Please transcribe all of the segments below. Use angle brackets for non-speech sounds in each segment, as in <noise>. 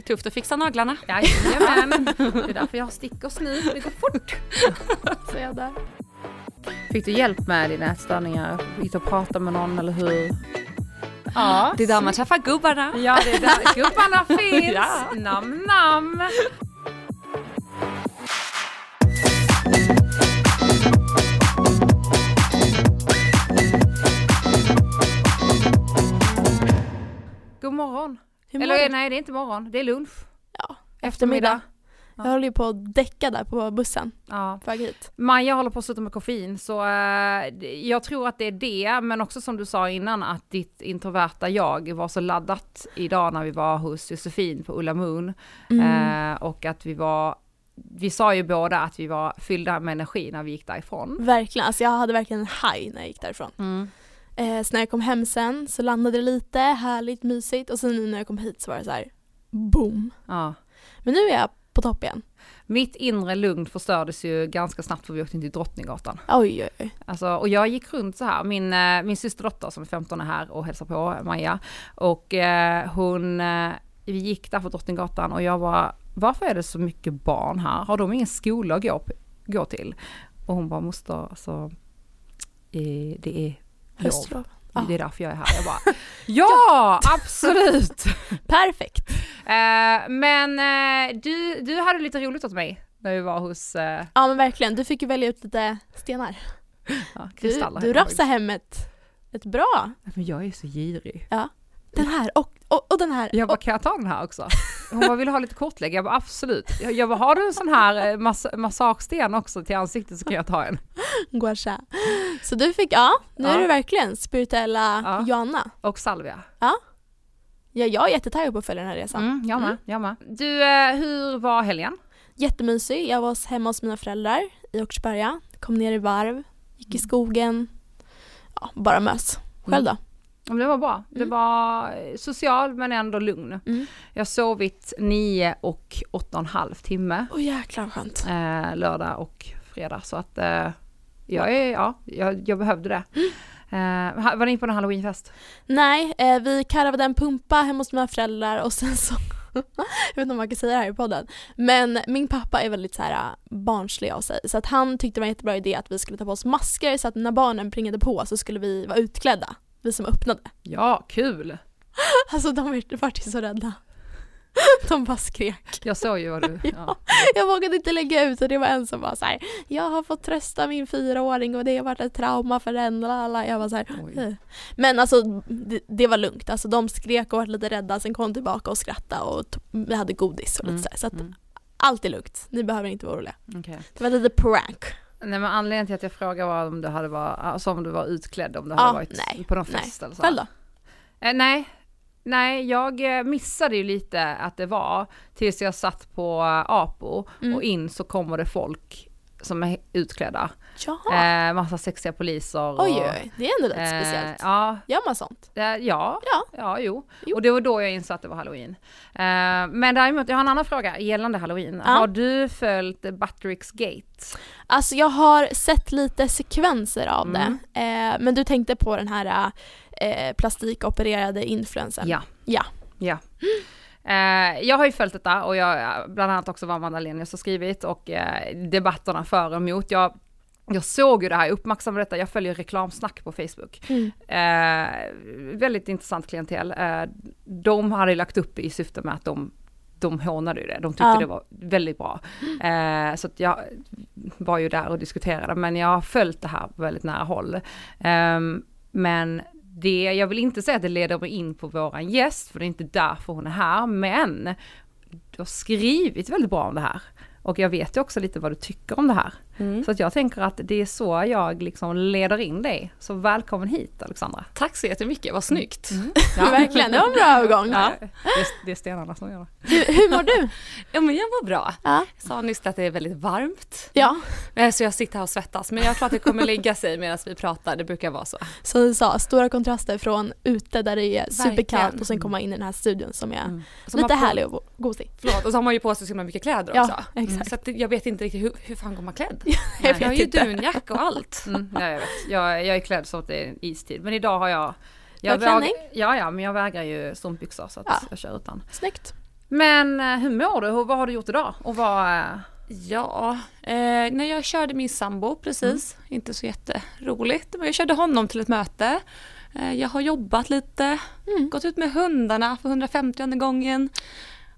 Det är tufft att fixa naglarna. Jajamän, <laughs> det är därför jag har stickers nu, det går fort. <laughs> Så jag där. Fick du hjälp med dina ätstörningar? Gick du och pratade med någon eller hur? Ja, Det är där man träffar gubbarna. ja det är där <laughs> gubbarna finns. Ja. Nam nam. Eller nej, det är inte morgon, det är lunch. Ja, Eftermiddag. Jag håller ju på att däcka där på bussen Ja. på väg hit. Maja håller på att sluta med koffein så eh, jag tror att det är det, men också som du sa innan att ditt introverta jag var så laddat idag när vi var hos Josefin på Ulla Moon Mm. eh, och att vi var, vi sa ju båda att vi var fyllda med energi när vi gick därifrån. Verkligen, alltså jag hade verkligen en high när jag gick därifrån. Eh, så när jag kom hem sen så landade det lite, härligt, mysigt och sen nu när jag kom hit så var det så här, boom. Ja. Men nu är jag på topp igen. Mitt inre lugn förstördes ju ganska snabbt för vi åkte in till Drottninggatan. Oj, oj, oj. Alltså, och jag gick runt så här, min, eh, min systerdotter som är 15 är här och hälsar på, Maja. Och eh, hon, eh, vi gick där på Drottninggatan och jag bara, varför är det så mycket barn här? Har de ingen skola att gå, gå till? Och hon bara, moster, alltså, eh, det är. Höstlov. Ja. Det är därför jag är här. Jag bara, <laughs> ja, absolut! <laughs> Perfekt. Eh, men eh, du, du hade lite roligt åt mig när vi var hos eh, Ja men verkligen, du fick ju välja ut lite stenar. ja, Du, du rafsade hem ett, ett bra. Men jag är så girig. Den här och, och, och den här. Jag bara, och, kan jag ta den här också? Hon bara, vill du ha lite kortlägg? Jag bara, absolut. Jag, jag bara, har du en sån här eh, mass massagesten också till ansiktet så kan jag ta en. gua sha. Så du fick, ja, nu Ja. är du verkligen spirituella Ja. Joanna. Och salvia. Ja, jag är jättetaggad på att följa den här resan. Mm, jag med, Mm. jag med. Du, eh, hur var helgen? Jättemysig. Jag var hemma hos mina föräldrar i Åkersberga. Kom ner i varv, gick i skogen. Ja, bara mös. Själv då? Ja, men Det var bra. Det Mm. var eh, social men ändå lugn. Mm. Jag har sovit nio och åtta och en halv timme Åh jäklar vad skönt. eh, lördag och fredag så att eh, jag, är, ja, jag, jag behövde det. Eh, ha- var ni på en halloweenfest? Nej, eh, vi karvade en pumpa hemma hos mina föräldrar och sen så <laughs> jag vet inte om man kan säga det här i podden. Men min pappa är väldigt så här äh, barnslig av sig. Så att han tyckte det var en jättebra idé att vi skulle ta på oss masker så att när barnen plingade på så skulle vi vara utklädda. Vi som öppnade. Ja, kul! <laughs> Alltså de var- vart ju så rädda. <laughs> De bara skrek. Jag såg ju vad du... <laughs> Ja. Jag vågade inte lägga ut och det var en som var så här. Jag har fått trösta min fyraåring och det har varit ett trauma för den. lalala." Jag var så här. Oj. "Eh." Men alltså det, det var lugnt. Alltså de skrek och var lite rädda. Sen kom tillbaka och skrattade och vi hade godis och lite Mm, så här. Så att mm, allt är lugnt. Ni behöver inte vara oroliga. okej. Det var lite prank. Nej men anledningen till att jag frågar var om du hade varit, alltså om du var utklädd, om du hade varit nej, på någon nej. fest eller så. Själv då? Eh, nej, nej jag eh, missade ju lite att det var tills jag satt på eh, Apo Mm. och in så kommer det folk som är utklädda. Jaha. Eh, massa sexiga poliser. och, oj, oj. Det är ändå lite eh, speciellt. Ja, Gör man sånt? eh, ja, Ja. ja, jo. Jo. Och det var då jag insåg att det var halloween. Eh, men däremot, jag har en annan fråga gällande halloween. Ja. Har du följt Buttericks Gate? Alltså jag har sett lite sekvenser av Mm. det. Eh, men du tänkte på den här eh, plastikopererade influensen. Ja. Ja. Ja. Eh, jag har ju följt detta och jag, bland annat också vad Amanda Lenius har skrivit och eh, debatterna för och emot. Jag, jag såg ju det här, jag uppmärksammade detta, jag följer reklamsnack på Facebook. Mm. Eh, väldigt intressant klientel. Eh, de hade lagt upp i syfte med att de de hånade ju det, de tyckte Ja. det var väldigt bra. Eh, så jag var ju där och diskuterade, men jag har följt det här på väldigt nära håll. Ehm, men det, jag vill inte säga att det leder mig in på våran gäst, för det är inte därför hon är här, men du har skrivit väldigt bra om det här. Och jag vet ju också lite vad du tycker om det här. Mm. Så att jag tänker att det är så jag liksom leder in dig. Så välkommen hit Alexandra. Tack så jättemycket, vad snyggt. <laughs> Verkligen, det var en bra övergång. Ja. Det, är, det är stenarna som gör det. Hur, hur mår du? <laughs> ja men jag mår bra. Ja. Jag sa nyss att det är väldigt varmt. ja, Eh, Så jag sitter här och svettas. Men jag tror att det kommer lägga sig medan vi pratar. Det brukar vara så. som du sa, stora kontraster från ute där det är superkallt och sen komma in i den här studion som är Mm. Lite på- härlig och gosig. Förlåt, och så har man ju på sig så himla mycket kläder Ja, också. Mm, exakt. Så jag vet inte riktigt hur, hur fan går man klädd? <laughs> Jag Jag har ju dunjacka och allt. Mm, ja, jag vet. Jag, jag är klädd så att det är istid. Men idag har jag... Jag klänning? Ja, ja, men jag vägrar ju strumpbyxor så att Ja. jag kör utan. Snyggt. Men eh, hur mår du? Hur- Vad har du gjort idag? Och vad... eh, Ja, eh, när jag körde min sambo precis, inte så jätteroligt, men jag körde honom till ett möte. Eh, jag har jobbat lite, gått ut med hundarna för 150 gången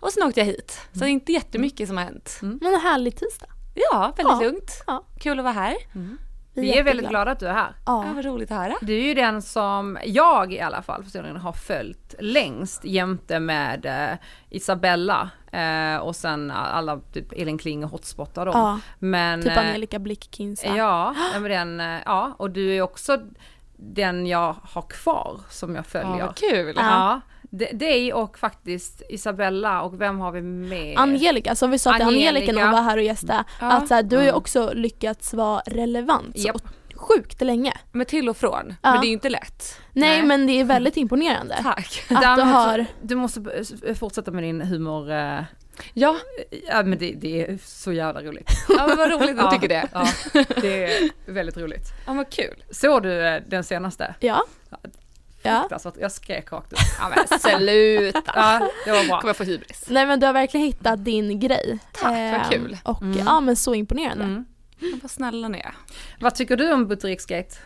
och sen åkte jag hit. Så det är inte jättemycket som har hänt. Men en härlig tisdag. Ja, väldigt Ja. lugnt. Ja. Kul att vara här. Vi är väldigt glada att du är här. Ja, Ja. vad roligt att höra. Du är ju den som jag i alla fall personligen har följt längst jämte med eh, Isabella eh, och sen alla typ Elin Kling och Hotspottar då. Ja, Men, typ eh, Angelica Blick-Kinsa. Ja, ja, men den, eh, ja, och du är också den jag har kvar som jag följer. Ja, vad kul. Ja. Ja, d- dig och faktiskt Isabella och vem har vi med? Angelica, som vi sa till Angelica, Angelica. när hon var här och gästade, Ja. att så här, du har ju Mm. också lyckats vara relevant så Japp. sjukt länge. Men till och från. Ja. Men det är ju inte lätt. Nej, Nej. men det är väldigt imponerande. <laughs> Tack. Att du så- har, Du måste fortsätta med din humor. eh, Ja, Ja men det, det är så jävla roligt. <laughs> ja men vad roligt att Ja, du tycker det. Ja, det är väldigt roligt. Ja, vad kul. Såg du eh, den senaste? ja. Ja. Jag skrek rakt ut. Ja men sluta. Ja, det var bra. Kommer jag få hybris. Nej men du har verkligen hittat din grej. Tack, vad Ehm, kul. Och Mm. ja men så imponerande. Mm. Vad snälla ni är. Vad tycker du om Buttericksgate?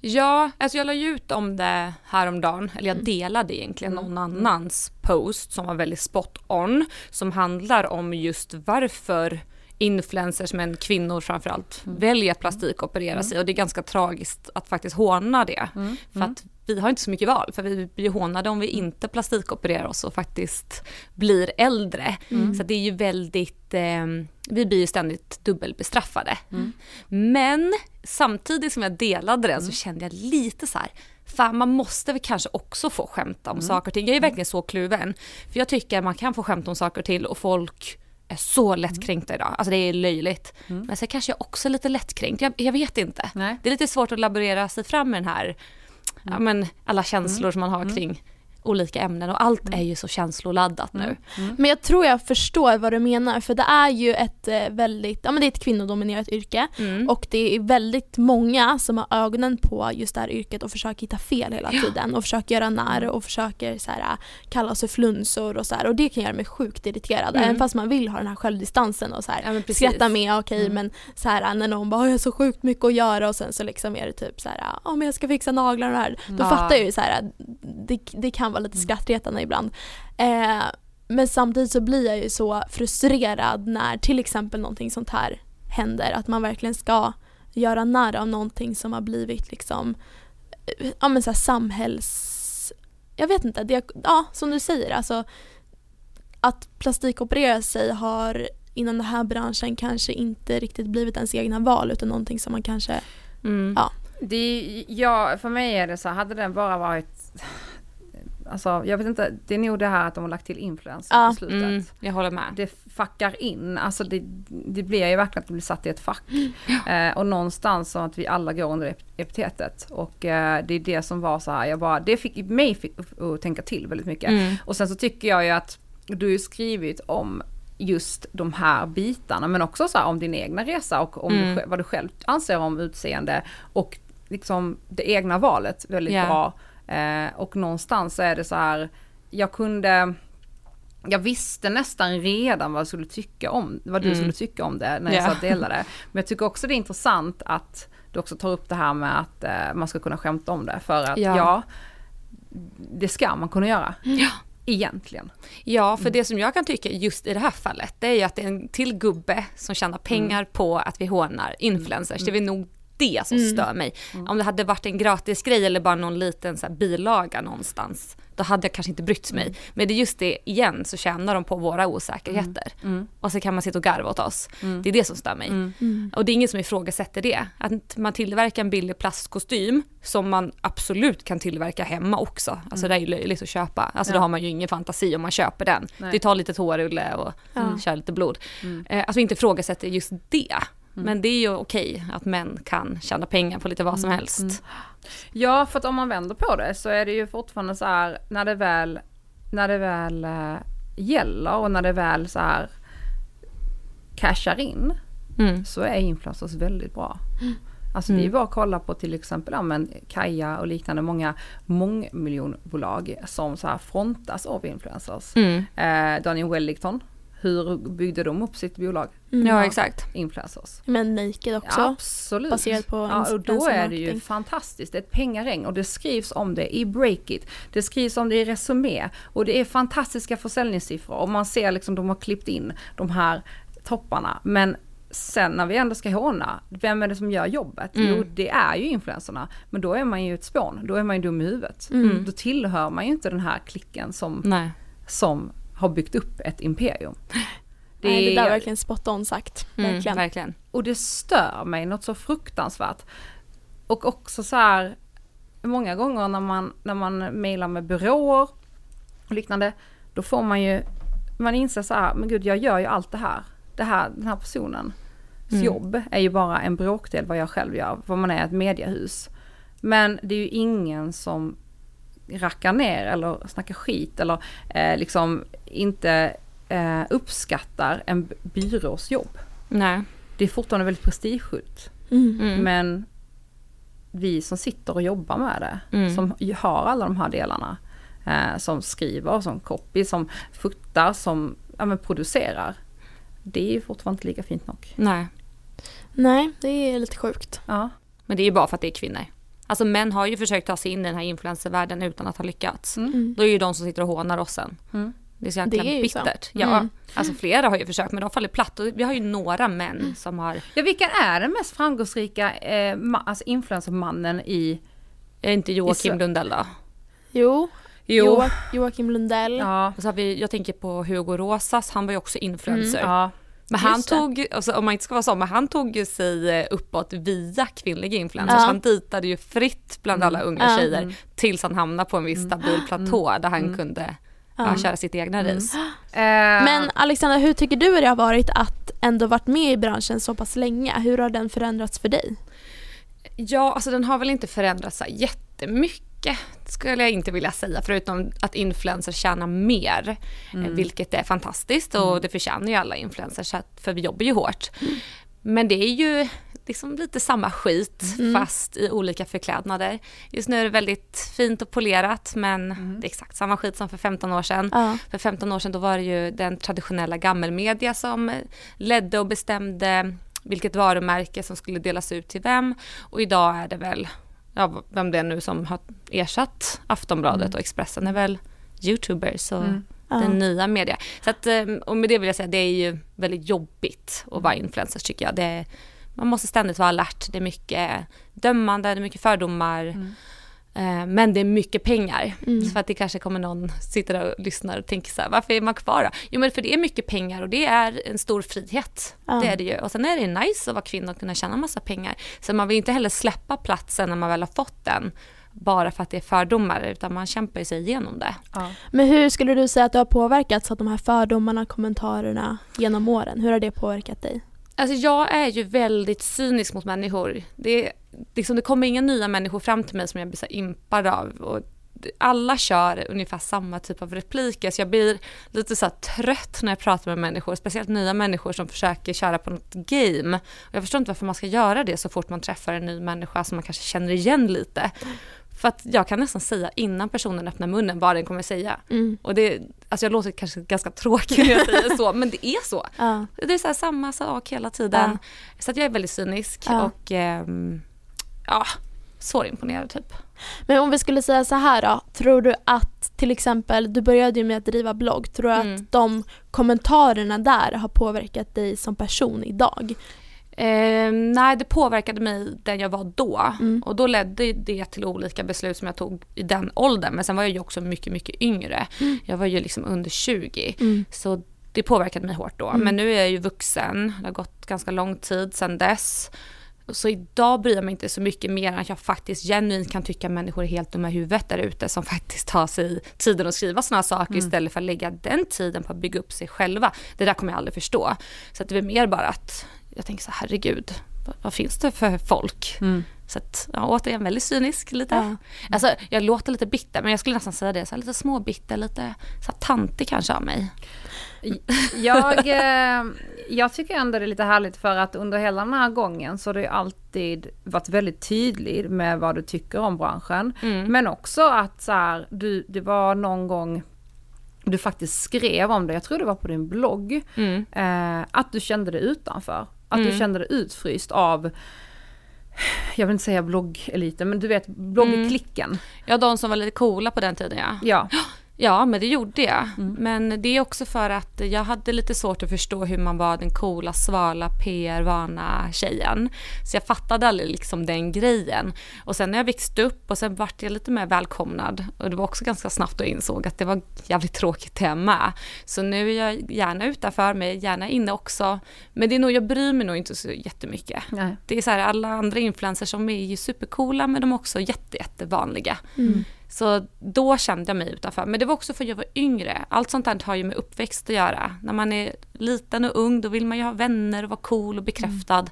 Ja, alltså jag la ut om det häromdagen, eller jag delade egentligen någon annans post som var väldigt spot on, som handlar om just varför influencers, men kvinnor framförallt, väljer att plastikoperera sig och det är ganska tragiskt att faktiskt håna det. För att vi har inte så mycket val, för vi blir hånade om vi inte plastikopererar oss och faktiskt blir äldre. Så det är ju väldigt, eh, vi blir ju ständigt dubbelbestraffade. Men samtidigt som jag delade den så kände jag lite så här, fan man måste väl kanske också få skämta om saker och ting. Jag är verkligen så kluven. För jag tycker man kan få skämta om saker och till och folk är så lättkränkta idag. Alltså det är löjligt. Men sen kanske jag också är lite lättkränkt. Jag, jag vet inte. Nej. Det är lite svårt att laborera sig fram med den här, ja men alla känslor som man har kring olika ämnen och allt är ju så känsloladdat nu. Men jag tror jag förstår vad du menar för det är ju ett eh, väldigt, ja men det är ett kvinnodominerat yrke Mm. och det är väldigt många som har ögonen på just det här yrket och försöker hitta fel hela tiden och försöker göra när och försöker så här, äh, kalla för flunsor och så här och det kan göra mig sjukt irriterad Mm. även fast man vill ha den här självdistansen och så här Ja, skratta med, okej men så här när någon bara "Åh, jag har så sjukt mycket att göra och sen så liksom är det typ så här ja men jag ska fixa naglarna och det här. Då Ja. fattar jag ju så här det, det kan vara lite skrattretande ibland. Eh, men samtidigt så blir jag ju så frustrerad när till exempel någonting sånt här händer. Att man verkligen ska göra narr av någonting som har blivit liksom eh, ja men så samhälls... Jag vet inte, det, ja som du säger alltså att plastikoperera sig har inom den här branschen kanske inte riktigt blivit ens egna val utan någonting som man kanske, Mm. Ja. Det, ja, för mig är det så hade den bara varit Alltså jag vet inte, det är nog det här att de har lagt till influencer Ja. på slutet. Mm, jag håller med. Det fuckar in, alltså det, det blir ju verkligen att det blir satt i ett fack. Eh, och någonstans som att vi alla går under ep- epitetet. Och eh, det är det som var så här, jag bara, det fick mig fick att tänka till väldigt mycket. Mm. Och sen så tycker jag ju att du har skrivit om just de här bitarna men också så här om din egna resa och om Mm. du, sj- vad du själv anser om utseende och liksom det egna valet väldigt Ja. bra. Eh, och någonstans är det så här, jag kunde, jag visste nästan redan vad jag skulle tycka om, vad du Mm. skulle tycka om det när jag Ja. satt och delade. Men jag tycker också det är intressant att du också tar upp det här med att eh, man ska kunna skämta om det. För att Ja. ja, det ska man kunna göra. Ja. Egentligen. Ja, för det som jag kan tycka just i det här fallet, det är ju att det är en till gubbe som tjänar pengar på att vi hånar influencers. Det är väl nog det som Mm. stör mig. Om det hade varit en gratis grej eller bara någon liten så här bilaga någonstans, då hade jag kanske inte brytt mig. Men det är just det, igen, så tjänar de på våra osäkerheter. Mm. Och så kan man sitta och garva åt oss. Mm. Det är det som stör mig. Mm. mm. Och det är ingen som ifrågasätter det. Att man tillverkar en billig plastkostym som man absolut kan tillverka hemma också. Alltså det är ju löjligt att köpa. Alltså Ja. då har man ju ingen fantasi om man köper den. Nej. Det tar lite tårulle och Ja. kör lite blod. Mm. Eh, Alltså inte ifrågasätter just det. Men det är ju okej att män kan tjäna pengar på lite vad som helst. Mm. Ja, för att om man vänder på det så är det ju fortfarande så här när det väl, när det väl äh, gäller och när det väl så här cashar in Mm. så är influencers väldigt bra. Alltså det är Mm. bara att kolla på till exempel ja, men Kaja och liknande många mångmiljonbolag som så här frontas av influencers. Mm. Eh, Daniel Wellington, hur byggde de upp sitt bolag? Mm. Ja exakt. Influencers. Men Naked också. Ja, absolut. baserat på ja, och då är det ju fantastiskt. Det är ett pengaregn och det skrivs om det i Breakit. Det skrivs om det i Resumé och det är fantastiska försäljningssiffror och man ser liksom de har klippt in de här topparna. Men sen när vi ändå ska håna, vem är det som gör jobbet? Mm. Jo, det är ju influencerna. Men då är man ju ett spån, då är man ju dum i huvudet. Mm. Då tillhör man ju inte den här klicken som, Nej. som har byggt upp ett imperium. Det, <laughs> Nej, det där är verkligen spot on sagt. Mm, Verkligen. verkligen. Och det stör mig något så fruktansvärt. Och också så här, många gånger när man, när man mejlar med byråer och liknande, då får man ju, man inser så här, men gud jag gör ju allt det här. Det här, den här personens Mm. jobb är ju bara en bråkdel vad jag själv gör, vad man är ett mediehus. Men det är ju ingen som rackar ner eller snackar skit eller eh, liksom inte eh, uppskattar en byrås jobb. Nej. Det är fortfarande väldigt prestigefullt. Mm. Mm. Men vi som sitter och jobbar med det, Mm. som har alla de här delarna, eh, som skriver, som copy, som fotar, som ja, men producerar. Det är fortfarande inte lika fint nog. Nej. Nej, det är lite sjukt. Ja. Men det är ju bara för att det är kvinnor. Alltså män har ju försökt ta sig in i den här influencervärlden utan att ha lyckats. Mm. Mm. Då är ju de som sitter och hånar oss sen. Mm. Det är så jäkla Det är ju så. bittert. Ja, Mm. alltså flera har ju försökt men de faller platt. Och vi har ju några män som har, ja, vilken är den mest framgångsrika eh, ma- alltså influencermannen i... är inte Joakim så- Lundell då? Jo, Jo. Joak- Joakim Lundell. Ja. Och så har vi, jag tänker på Hugo Rosas, han var ju också influencer. ja. Men han tog, alltså, om man inte ska vara så, men han tog ju sig eh, uppåt via kvinnliga influencers. Ja. Han dejtade ju fritt bland alla unga Ja. tjejer Mm. tills han hamnade på en viss stabil platå där han kunde ja, köra sitt egna race. <gasps> Men Alexandra, hur tycker du det har varit att ändå varit med i branschen så pass länge? Hur har den förändrats för dig? Ja, alltså den har väl inte förändrats så här jättemycket skulle jag inte vilja säga förutom att influencers tjänar mer. eh, Vilket är fantastiskt och det förtjänar ju alla influencers för vi jobbar ju hårt. Men det är ju liksom lite samma skit fast i olika förklädnader. Just nu är det väldigt fint och polerat men det är exakt samma skit som för 15 år sedan. Ja. För 15 år sedan då var det ju den traditionella gammelmedia som ledde och bestämde vilket varumärke som skulle delas ut till vem. Och idag är det väl, ja, vem det är nu som har ersatt Aftonbladet och Expressen är väl youtubers och Ja. den nya media. Så att, eh, och med det vill jag säga, det är ju väldigt jobbigt att vara influencer tycker jag. Det man måste ständigt vara alert, det är mycket dömande, det är mycket fördomar. Eh, Men det är mycket pengar. Mm. Så för att det kanske kommer någon sitter där och lyssnar och tänker så här, varför är man kvar då? Jo men för det är mycket pengar och det är en stor frihet. Ja. Det är det ju. Och sen är det nice att vara kvinna och kunna tjäna massa pengar. Så man vill inte heller släppa platsen när man väl har fått den. Bara för att det är fördomar utan man kämpar sig igenom det. ja. Men hur skulle du säga att du har påverkats av de här fördomarna, kommentarerna genom åren? Hur har det påverkat dig? Alltså jag är ju väldigt cynisk mot människor. Det, liksom, det kommer inga nya människor fram till mig som jag blir så impad av. Och alla kör ungefär samma typ av repliker så jag blir lite så trött när jag pratar med människor, speciellt nya människor som försöker köra på något game. Och jag förstår inte varför man ska göra det så fort man träffar en ny människa som man kanske känner igen lite. För att jag kan nästan säga innan personen öppnar munnen vad den kommer säga. Mm. Och det, alltså jag låter kanske ganska tråkig när jag <laughs> säger så, men det är så. Ja. Det är så samma sak hela tiden. Så att jag är väldigt cynisk Ja. och ehm, ja, svårimponerad typ. Men om vi skulle säga så här då, tror du att till exempel, du började ju med att driva blogg, tror du Mm. att de kommentarerna där har påverkat dig som person idag? Ehm, nej, det påverkade mig den jag var då. Mm. Och då ledde det till olika beslut som jag tog i den åldern. Men sen var jag ju också mycket, mycket yngre. Jag var ju liksom under 20. Mm. Så det påverkade mig hårt då. Mm. Men nu är jag ju vuxen. Det har gått ganska lång tid sedan dess. Så idag bryr jag mig inte så mycket mer än att jag faktiskt genuint kan tycka att människor är helt dumma i huvudet där ute som <laughs> faktiskt tar sig tiden att skriva sådana saker istället för att lägga den tiden på att bygga upp sig själva. Det där kommer jag aldrig förstå. Så det är mer bara att jag tänker så här, herregud, vad, vad finns det för folk? Mm. Så att, ja, återigen väldigt cynisk lite. Ja. Alltså jag låter lite bitter men jag skulle nästan säga det, så här, lite småbitter, lite så här, tantig kanske av mig. Jag, <laughs> eh, jag tycker ändå det är lite härligt för att under hela den här gången så har du alltid varit väldigt tydlig med vad du tycker om branschen. Mm. Men också att så här, du, det var någon gång du faktiskt skrev om det, jag tror det var på din blogg, Mm. eh, att du kände dig utanför. Att du Mm. kände dig utfryst av, jag vill inte säga bloggeliten, men du vet bloggklicken. Ja, de som var lite coola på den tiden ja. Ja. Ja, men det gjorde jag. Mm. Men det är också för att jag hade lite svårt att förstå hur man var den coola, svala, PR-vana tjejen. Så jag fattade aldrig liksom den grejen. Och sen när jag växte upp och sen vart jag lite mer välkomnad. Och det var också ganska snabbt och insåg att det var jävligt tråkigt med. Så nu är jag gärna utanför mig, gärna inne också. Men det är nog, jag bryr mig nog inte så jättemycket. Nej. Det är så här, alla andra influencers som är ju supercoola men de är också jätte, jättevanliga. Mm. Så då kände jag mig utanför. Men det var också för att jag var yngre. Allt sånt där har ju med uppväxt att göra. När man är liten och ung då vill man ju ha vänner och vara cool och bekräftad.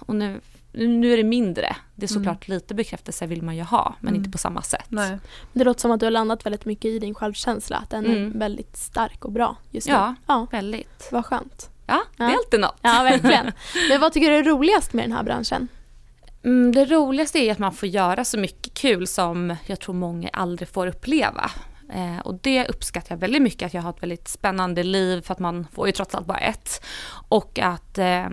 Och nu, nu är det mindre. Det är såklart lite bekräftelse vill man ju ha men inte på samma sätt. Nej. Det låter som att du har landat väldigt mycket i din självkänsla, att den Mm. är väldigt stark och bra just nu. Ja, ja väldigt. vad skönt. Ja, det är Ja. alltid något. Ja, verkligen. <laughs> Men vad tycker du är roligast med den här branschen? Mm, det roligaste är att man får göra så mycket kul som jag tror många aldrig får uppleva. Eh, och det uppskattar jag väldigt mycket, att jag har ett väldigt spännande liv för att man får ju trots allt bara ett. Och att eh,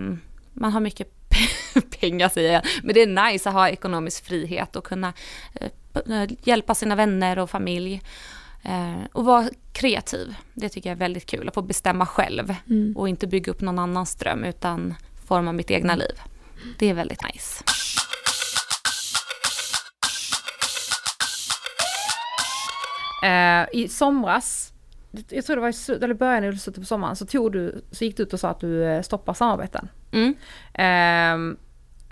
man har mycket <laughs> pengar säger jag, men det är nice att ha ekonomisk frihet och kunna eh, hjälpa sina vänner och familj. Eh, och vara kreativ, det tycker jag är väldigt kul, att få bestämma själv Mm. och inte bygga upp någon annans dröm utan forma mitt egna liv. Det är väldigt nice. Eh, I somras, jag tror det var i eller början eller slutet på sommaren, så, tog du, så gick du ut och sa att du eh, stoppar samarbeten. Mm. Eh,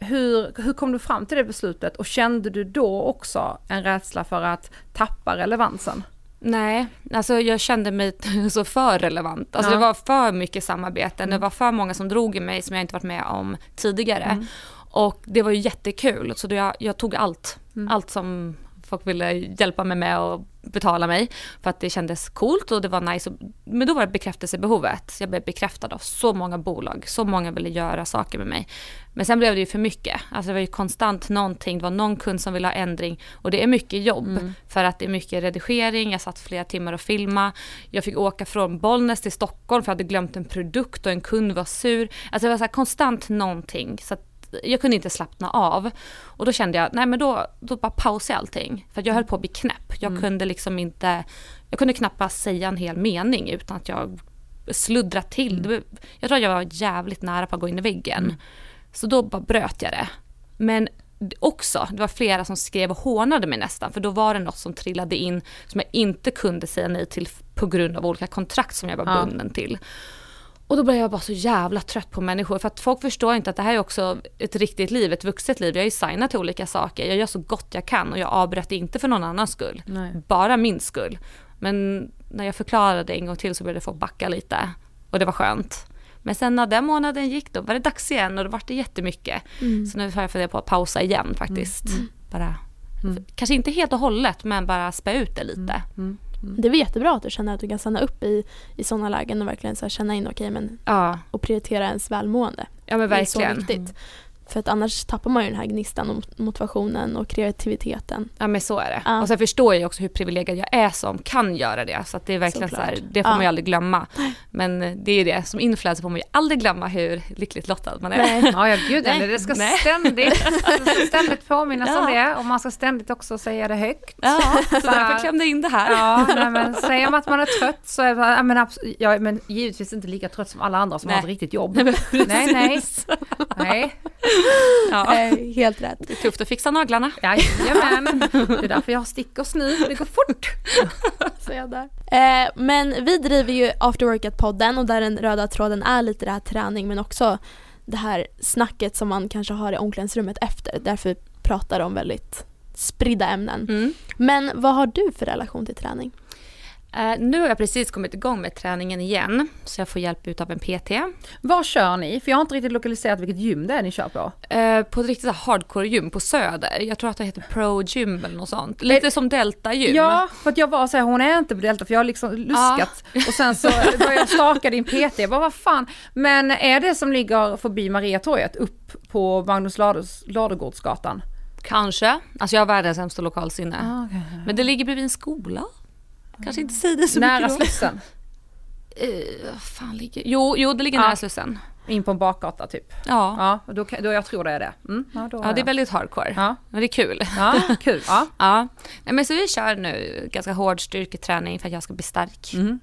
hur, hur kom du fram till det beslutet och kände du då också en rädsla för att tappa relevansen? Nej, alltså jag kände mig <laughs> så för relevant. Alltså Ja. det var för mycket samarbeten, det var för många som drog i mig som jag inte varit med om tidigare. Och det var ju jättekul, så jag, jag tog allt. Allt som folk ville hjälpa mig med och betala mig. För att det kändes coolt och det var nice. Men då var det bekräftelsebehovet. Jag blev bekräftad av så många bolag, så många ville göra saker med mig. Men sen blev det ju för mycket. Alltså det var ju konstant någonting, det var någon kund som ville ha ändring. Och det är mycket jobb för att det är mycket redigering, jag satt flera timmar och filma. Jag fick åka från Bollnäs till Stockholm för jag hade glömt en produkt och en kund var sur. Alltså det var så konstant någonting. Så att jag kunde inte slappna av. Och då kände jag, nej men då, då bara pausade jag allting. För jag höll på att bli knäpp. Jag kunde liksom inte, jag kunde knappast säga en hel mening utan att jag sluddrade till. Var- Jag tror jag var jävligt nära på att gå in i väggen. Så då bara bröt jag det. Men också, det var flera som skrev och hånade mig nästan, för då var det något som trillade in som jag inte kunde säga nej till på grund av olika kontrakt som jag var Ja. bunden till. Och då blev jag bara så jävla trött på människor för att folk förstår inte att det här är också ett riktigt liv, ett vuxet liv. Jag är ju signad till olika saker, jag gör så gott jag kan och jag avbröt inte för någon annans skull. Nej. Bara min skull. Men när jag förklarade en gång till så började folk backa lite och det var skönt. Men sen när den månaden gick då var det dags igen och då var det jättemycket. Mm. Så nu har jag funderat på att pausa igen faktiskt. Bara, Kanske inte helt och hållet men bara spä ut det lite. Det är väl jättebra att du känner att du kan stanna upp i, i sådana lägen och verkligen så känna in okej men Ja, och prioritera ens välmående. ja men Det är så verkligen. viktigt. För att annars tappar man ju den här gnistan och motivationen och kreativiteten. Ja men så är det. Ja. Och sen förstår jag ju också hur privilegierad jag är som kan göra det. Så att det är verkligen så Såklart. här, det får Ja. man ju aldrig glömma. Men det är det, som influencer får man ju aldrig glömma hur lyckligt lottad man är. Nej. Ja, ja gud, Nej. det ska Nej. ständigt, <laughs> ständigt påminnas om Ja. det och man ska ständigt också säga det högt. Ja, så Bara- därför klämde jag in det här. Ja, nej, men säger man att man är trött så är man, ja, men, abs- ja, men givetvis inte lika trött som alla andra som Nej. har ett riktigt jobb. Nej, Nej. Nej, <laughs> Ja. Eh, helt rätt. Det är tufft att fixa naglarna. jajamän. <laughs> Det är därför jag har stickers nu, det går fort. <laughs> Så jag där. Eh, men vi driver ju After Workout-podden och där den röda tråden är lite det här träning men också det här snacket som man kanske har i omklädningsrummet efter. Därför pratar om väldigt spridda ämnen. Mm. Men vad har du för relation till träning? Eh, nu har jag precis kommit igång med träningen igen, så jag får hjälp utav en PT. Var kör ni? För jag har inte riktigt lokaliserat vilket gym det är ni kör på. Eh, på ett riktigt hardcore-gym på Söder. Jag tror att det heter Pro Gym eller något sånt. Lite som Delta-gym. Ja, för att jag var så här, hon är inte på Delta för jag har liksom luskat. Och sen så <laughs> började jag staka din PT, jag bara vad fan. Men är det som ligger förbi Mariatorget upp på Magnus Ladugårdsgatan? Kanske. Alltså jag har världens sämsta lokalsinne. Ah, okay. Men det ligger bredvid en skola. Kanske inte säger det så Nära mycket då. Slussen? <laughs> Eh, fan ligger... Jo, jo, det ligger Ja. nära Slussen. In på en bakgata typ? Ja. Ja, då, då jag tror det är det. Mm, ja, då Ja, det är väldigt hardcore. Ja, Men det är kul. ja kul. Ja. <laughs> Ja. Nej, men så vi kör nu ganska hård styrketräning för att jag ska bli stark. Mm.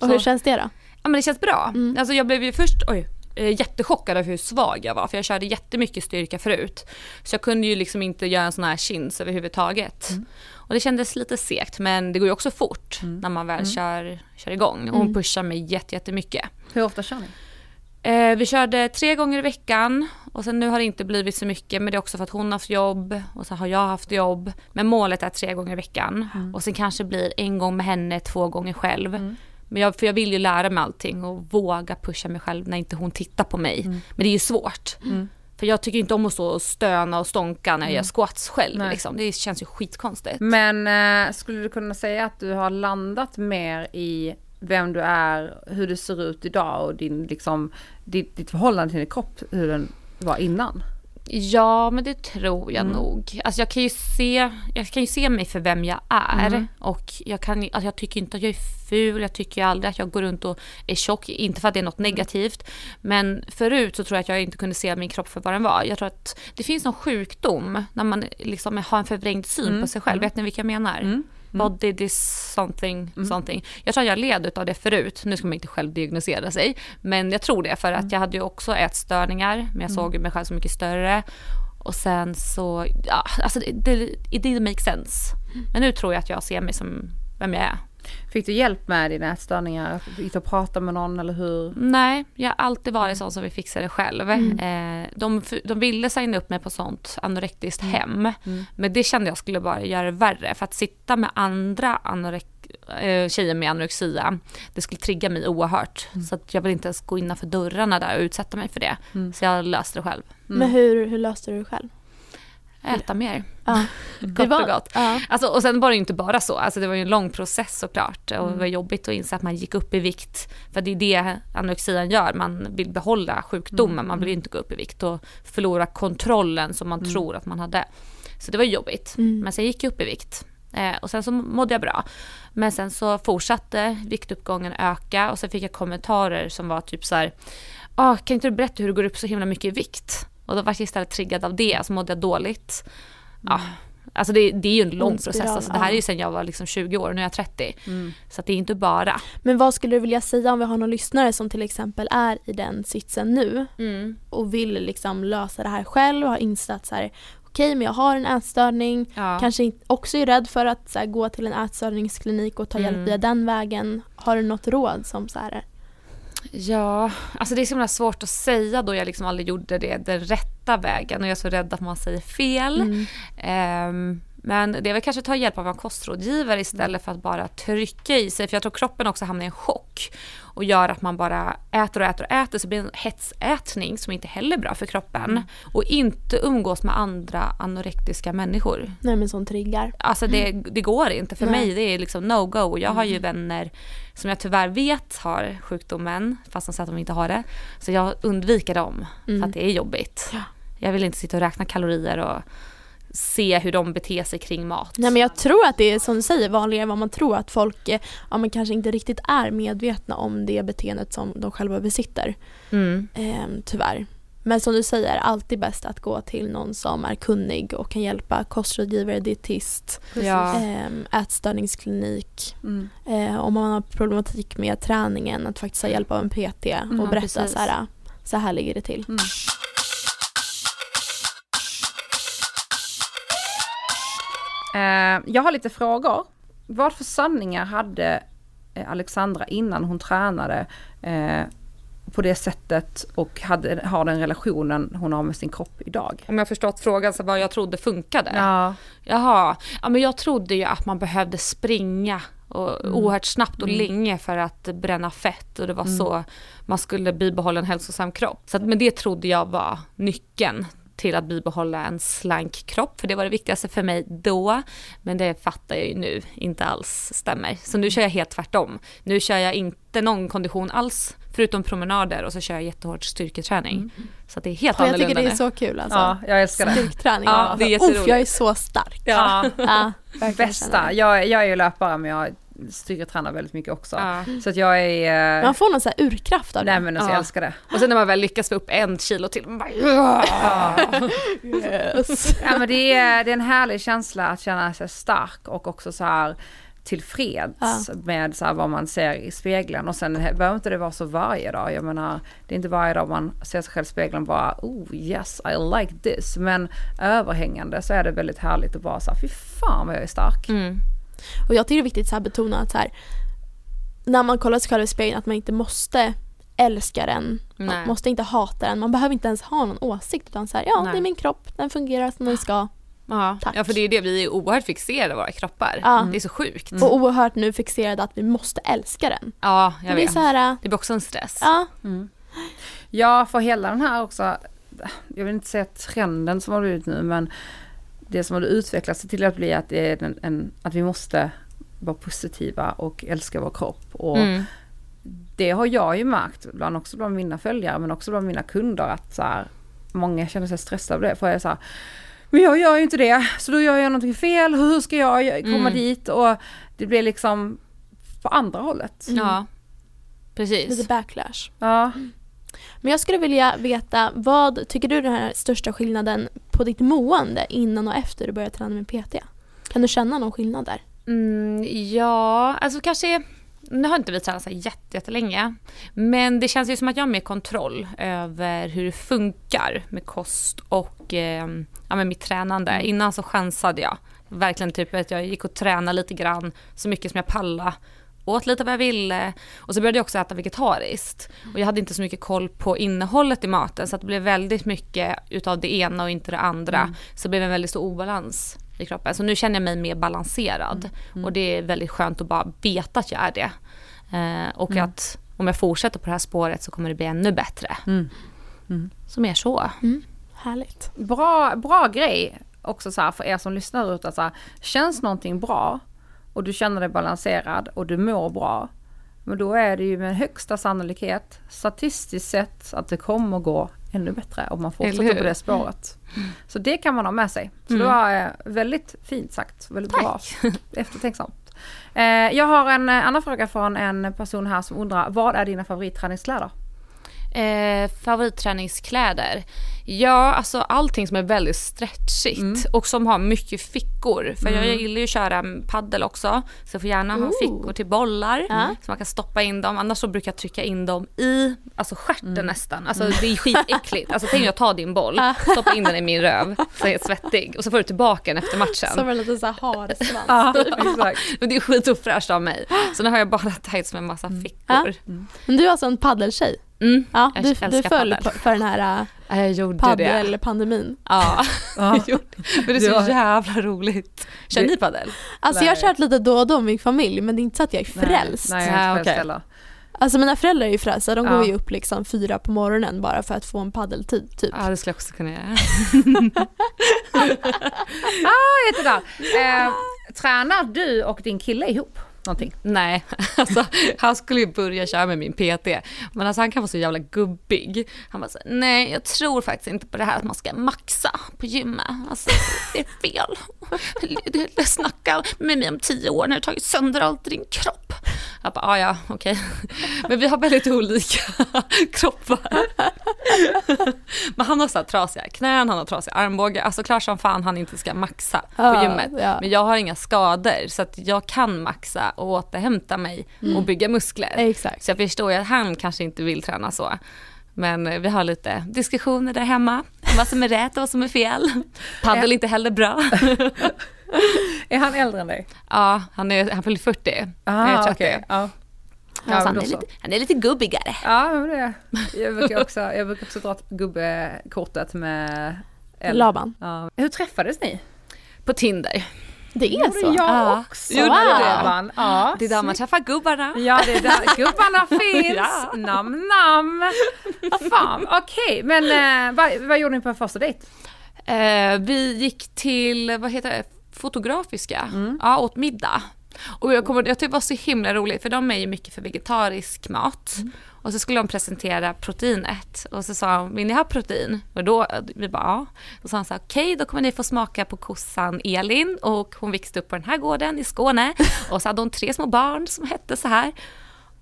Och hur känns det då? Ja men det känns bra. Mm. Alltså jag blev ju först oj, eh, jättechockad över hur svag jag var för jag körde jättemycket styrka förut. Så jag kunde ju liksom inte göra en sån här chins överhuvudtaget. Och det kändes lite segt men det går ju också fort när man väl kör, kör igång. Och hon Mm. pushar mig jätte, jättemycket. Hur ofta kör ni? Eh, vi körde tre gånger i veckan och sen nu har det inte blivit så mycket men det är också för att hon har haft jobb och så har jag haft jobb. Men målet är tre gånger i veckan och sen kanske blir en gång med henne, två gånger själv. Men jag, för jag vill ju lära mig allting och våga pusha mig själv när inte hon tittar på mig. Men det är ju svårt. För jag tycker inte om att stå och stöna och stånka när jag gör squats själv. Liksom. Det känns ju skitkonstigt. Men eh, skulle du kunna säga att du har landat mer i vem du är, hur du ser ut idag och din, liksom, ditt, ditt förhållande till din kropp, hur den var innan? Ja, men det tror jag Mm. nog. Alltså jag kan ju se, jag kan ju se mig för vem jag är. Mm. Och jag, kan, alltså jag tycker inte att jag är ful, jag tycker aldrig att jag går runt och är tjock. Inte för att det är något Mm. negativt. Men förut så tror jag att jag inte kunde se min kropp för vad den var. Jag tror att det finns någon sjukdom när man liksom har en förvrängd syn Mm. på sig själv. Vet ni vilka jag menar? Mm. Body dis something, something. Jag tror jag led av det förut. Nu ska man inte själv diagnosera sig. Men jag tror det för att jag hade ju också ätstörningar. Men jag såg mig själv som mycket större. Och sen så, ja, alltså det, det it didn't make sense. Men nu tror jag att jag ser mig som vem jag är. Fick du hjälp med dina ätstörningar? Gick du och pratade med någon eller hur? Nej, jag har alltid varit sån som vill fixa det själv. Eh, de, de ville signa upp mig på sånt anorektiskt hem. Men det kände jag skulle bara göra det värre. För att sitta med andra anorek eh, tjejer med anorexia, det skulle trigga mig oerhört. Så att jag vill inte ens gå innanför dörrarna där och utsätta mig för det. Så jag löste det själv. Men hur, hur löste du det själv? Äta mer. Ja. <laughs> Gott och gott. Ja. Alltså, och sen var det ju inte bara så, alltså, det var ju en lång process såklart. Och det var jobbigt att inse att man gick upp i vikt. För det är det anorexian gör, man vill behålla sjukdomen, man vill inte gå upp i vikt och förlora kontrollen som man tror att man hade. Så det var jobbigt. Men sen gick jag upp i vikt. Eh, och sen så mådde jag bra. Men sen så fortsatte viktuppgången öka och sen fick jag kommentarer som var typ så här, ah, kan inte du berätta hur du går upp så himla mycket i vikt? Och då var jag istället triggad av det, så mådde jag dåligt. Ja, alltså det, det är ju en lång Ond process. spiral, Alltså det här är ju sen jag var liksom 20 år, nu är jag 30. Så att det är inte bara. Men vad skulle du vilja säga om vi har någon lyssnare som till exempel är i den sitsen nu och vill liksom lösa det här själv och har insett att så här, okej men jag har en ätstörning, Ja. kanske också är rädd för att så här, gå till en ätstörningsklinik och ta hjälp Mm. via den vägen. Har du något råd som så här, Ja, alltså det är så himla svårt att säga då jag liksom aldrig gjorde det den rätta vägen och jag är så rädd att man säger fel. Mm. Ehm, men det är väl kanske att ta hjälp av en kostrådgivare istället för att bara trycka i sig. För jag tror kroppen också hamnar i en chock och gör att man bara äter och äter och äter så blir det en hetsätning som inte heller är bra för kroppen. Och inte umgås med andra anorektiska människor. nej men som triggar? Alltså det, det går inte. För Nej. mig det är liksom no go. Och jag har ju vänner som jag tyvärr vet har sjukdomen fast de säger att de inte har det. Så jag undviker dem för att det är jobbigt. Ja. Jag vill inte sitta och räkna kalorier och se hur de beter sig kring mat. Nej men jag tror att det är som du säger vanligare än vad man tror att folk eh, ja, men kanske inte riktigt är medvetna om det beteendet som de själva besitter. Mm. Ehm, tyvärr. Men som du säger, alltid bäst att gå till någon som är kunnig och kan hjälpa kostrådgivare, dietist, Ja. ehm, ätstörningsklinik. Mm. Eh, om man har problematik med träningen, att faktiskt ha hjälp av en PT och Ja, berätta precis. så här, så här ligger det till. Mm. Jag har lite frågor. Vad för sanningar hade eh, Alexandra innan hon tränade eh, på det sättet och hade, har den relationen hon har med sin kropp idag? Om jag förstått frågan så vad jag trodde funkade. Ja. Jaha, ja men jag trodde ju att man behövde springa och Mm. oerhört snabbt och Mm. länge för att bränna fett och det var Mm. så man skulle bibehålla en hälsosam kropp. Så att, men det trodde jag var nyckeln till att bibehålla en slank kropp, för det var det viktigaste för mig då. Men det fattar jag ju nu inte alls stämmer. Så nu kör jag helt tvärtom. Nu kör jag inte någon kondition alls, förutom promenader och så kör jag jättehård styrketräning. Så att det är helt Och jag annorlunda tycker det är så kul alltså. Ja, jag älskar det. Styrkträning. Ja, alltså. det är Uff, jätteroligt. jag är så stark. Ja, Ja, bästa. Jag, jag är ju löpare men jag styrketränar väldigt mycket också. Ja. Så att jag är... eh, Man får någon så här urkraft av Nej det. men alltså, Ja. jag älskar det. Och sen när man väl lyckas få upp en kilo till, man bara Ja. <laughs> Yes. Ja men det är, det är en härlig känsla att känna sig stark och också så här tillfreds Ja. med så här vad man ser i spegeln och sen behöver inte det vara så varje dag. Jag menar det är inte varje dag man ser sig själv i spegeln och bara oh yes I like this men överhängande så är det väldigt härligt att bara så här fy fan vad jag är stark. Mm. Och jag tycker det är viktigt att betona att så här, när man kollar sig själv i spegeln att man inte måste älska den. Nej. Man måste inte hata den. Man behöver inte ens ha någon åsikt utan så här, ja Nej. det är min kropp, den fungerar som den ska. Ja. Tack. ja, för det är det, vi är oerhört fixerade av våra kroppar. Ja. Det är så sjukt. Och oerhört nu fixerade att vi måste älska den. Ja, jag det vet. så här, Det blir också en stress. ja, Mm. Ja, för hela den här också, jag vill inte säga trenden som har blivit nu, men det som har utvecklats till att bli att, det är en, en, att vi måste vara positiva och älska vår kropp. Och Mm. det har jag ju märkt, bland, också bland mina följare, men också bland mina kunder, att så här, många känner sig stressade av det. För jag är så här, men jag gör ju inte det, så då gör jag någonting fel, hur ska jag komma Mm. dit? Och det blir liksom på andra hållet. Ja, precis. lite backlash. Ja. Men jag skulle vilja veta, vad tycker du är den här största skillnaden på ditt mående innan och efter du började träna med PT? Kan du känna någon skillnad där? Mm, ja, alltså kanske... Nu har inte vi tränat så här jätte- jättelänge. Men det känns ju som att jag har mer kontroll över hur det funkar med kost och eh, ja, med mitt tränande. Innan så chansade jag. Verkligen typ att jag gick och tränade lite grann, så mycket som jag pallade. Åt lite vad jag ville. Och så började jag också äta vegetariskt. Och jag hade inte så mycket koll på innehållet i maten så att det blev väldigt mycket utav det ena och inte det andra. Så det blev en väldigt stor obalans i kroppen. Så nu känner jag mig mer balanserad. Och det är väldigt skönt att bara veta att jag är det. Eh, och att om jag fortsätter på det här spåret så kommer det bli ännu bättre. Mm. Mm. Så mer så. Härligt. bra, bra grej också så här för er som lyssnar ut att så här, känns någonting bra och du känner dig balanserad och du mår bra. Men då är det ju med högsta sannolikhet statistiskt sett att det kommer gå ännu bättre om man fortsätter på det spåret. Så det kan man ha med sig. Så Mm. det var eh, väldigt fint sagt, väldigt bra, <laughs> eftertänksamt. Eh, jag har en eh, annan fråga från en person här som undrar, vad är dina favoritträningskläder? Eh, favoritträningskläder? Ja, alltså allting som är väldigt stretchigt Mm. och som har mycket fickor. För jag gillar ju att köra paddel också. Så jag får gärna ha Ooh. fickor till bollar. Ja. Så man kan stoppa in dem. Annars så brukar jag trycka in dem i alltså stjärten Mm. nästan. Alltså det är skitäckligt. Alltså tänk dig att ta din boll, stoppa in den i min röv, så är jag helt svettig. Och så får du tillbaka den efter matchen. Som en liten så här harsvans. Ja, <laughs> exakt. Men det är skitofräscht av mig. Så nu har jag bara tights med massa fickor. Men du är alltså en paddeltjej? Mm. Ja, Jag du, du föll paddel. på- för den här Ja, Jag gjorde äh, det. paddelpandemin. Ja, <laughs> men det är så jävla roligt. Kör ni padel? Alltså jag har Nej. kört lite då och då med min familj men det är inte så att jag är frälst. Nej, nej jag är Ah, inte heller. Alltså mina föräldrar är ju frälsta, de Ja. går ju upp liksom fyra på morgonen bara för att få en paddeltid typ. Ja, det skulle jag också kunna göra. <laughs> Jättebra. Eh, tränar du och din kille ihop någonting? Nej, <laughs> alltså han skulle ju börja köra med min PT. Men alltså han kan vara så jävla gubbig. Han bara så nej jag tror faktiskt inte på det här att man ska maxa på gymmet. Alltså det är fel. Du, snackar med mig om tio år när du tagit sönder allt i din kropp. Jag bara, "Ah, ja okej. Men vi har väldigt olika <laughs> kroppar. Men han har så här trasiga knän, han har trasiga armbågar. Alltså klart som fan han inte ska maxa på gymmet. Men jag har inga skador så att jag kan maxa och återhämta mig och bygga muskler. Exakt. Så jag förstår ju att han kanske inte vill träna så. Men eh, vi har lite diskussioner där hemma vad som är rätt och vad som är fel. Paddel är inte heller bra. <laughs> Är han äldre än dig? Ja, han, är, han fyller 40. jag är 30. Ah, okej. Ja. Ja, han, är lite, han är lite gubbigare. Ja, det. Jag brukar också, jag brukar också dra gubbkortet med L. Laban. Ja. Hur träffades ni? På Tinder. Det är så? jag Ja. också. Gjorde du det? Gumman. Ja. Det är där man träffar gubbarna. Ja, det är där <laughs> gubbarna finns. Ja. Nam, nam. Fan, okej. Men eh, vad, vad gjorde ni på första dejt? Eh, vi gick till, vad heter det, Fotografiska, ja, åt middag. Och jag, kommer, jag tyckte det var så himla roligt för de är ju mycket för vegetarisk mat. Och så skulle de presentera proteinet och så sa de, vill ni ha protein? Och då, vi bara ja. Då sa han så här, okej då kommer ni få smaka på kossan Elin och hon växte upp på den här gården i Skåne. Och så hade hon tre små barn som hette så här.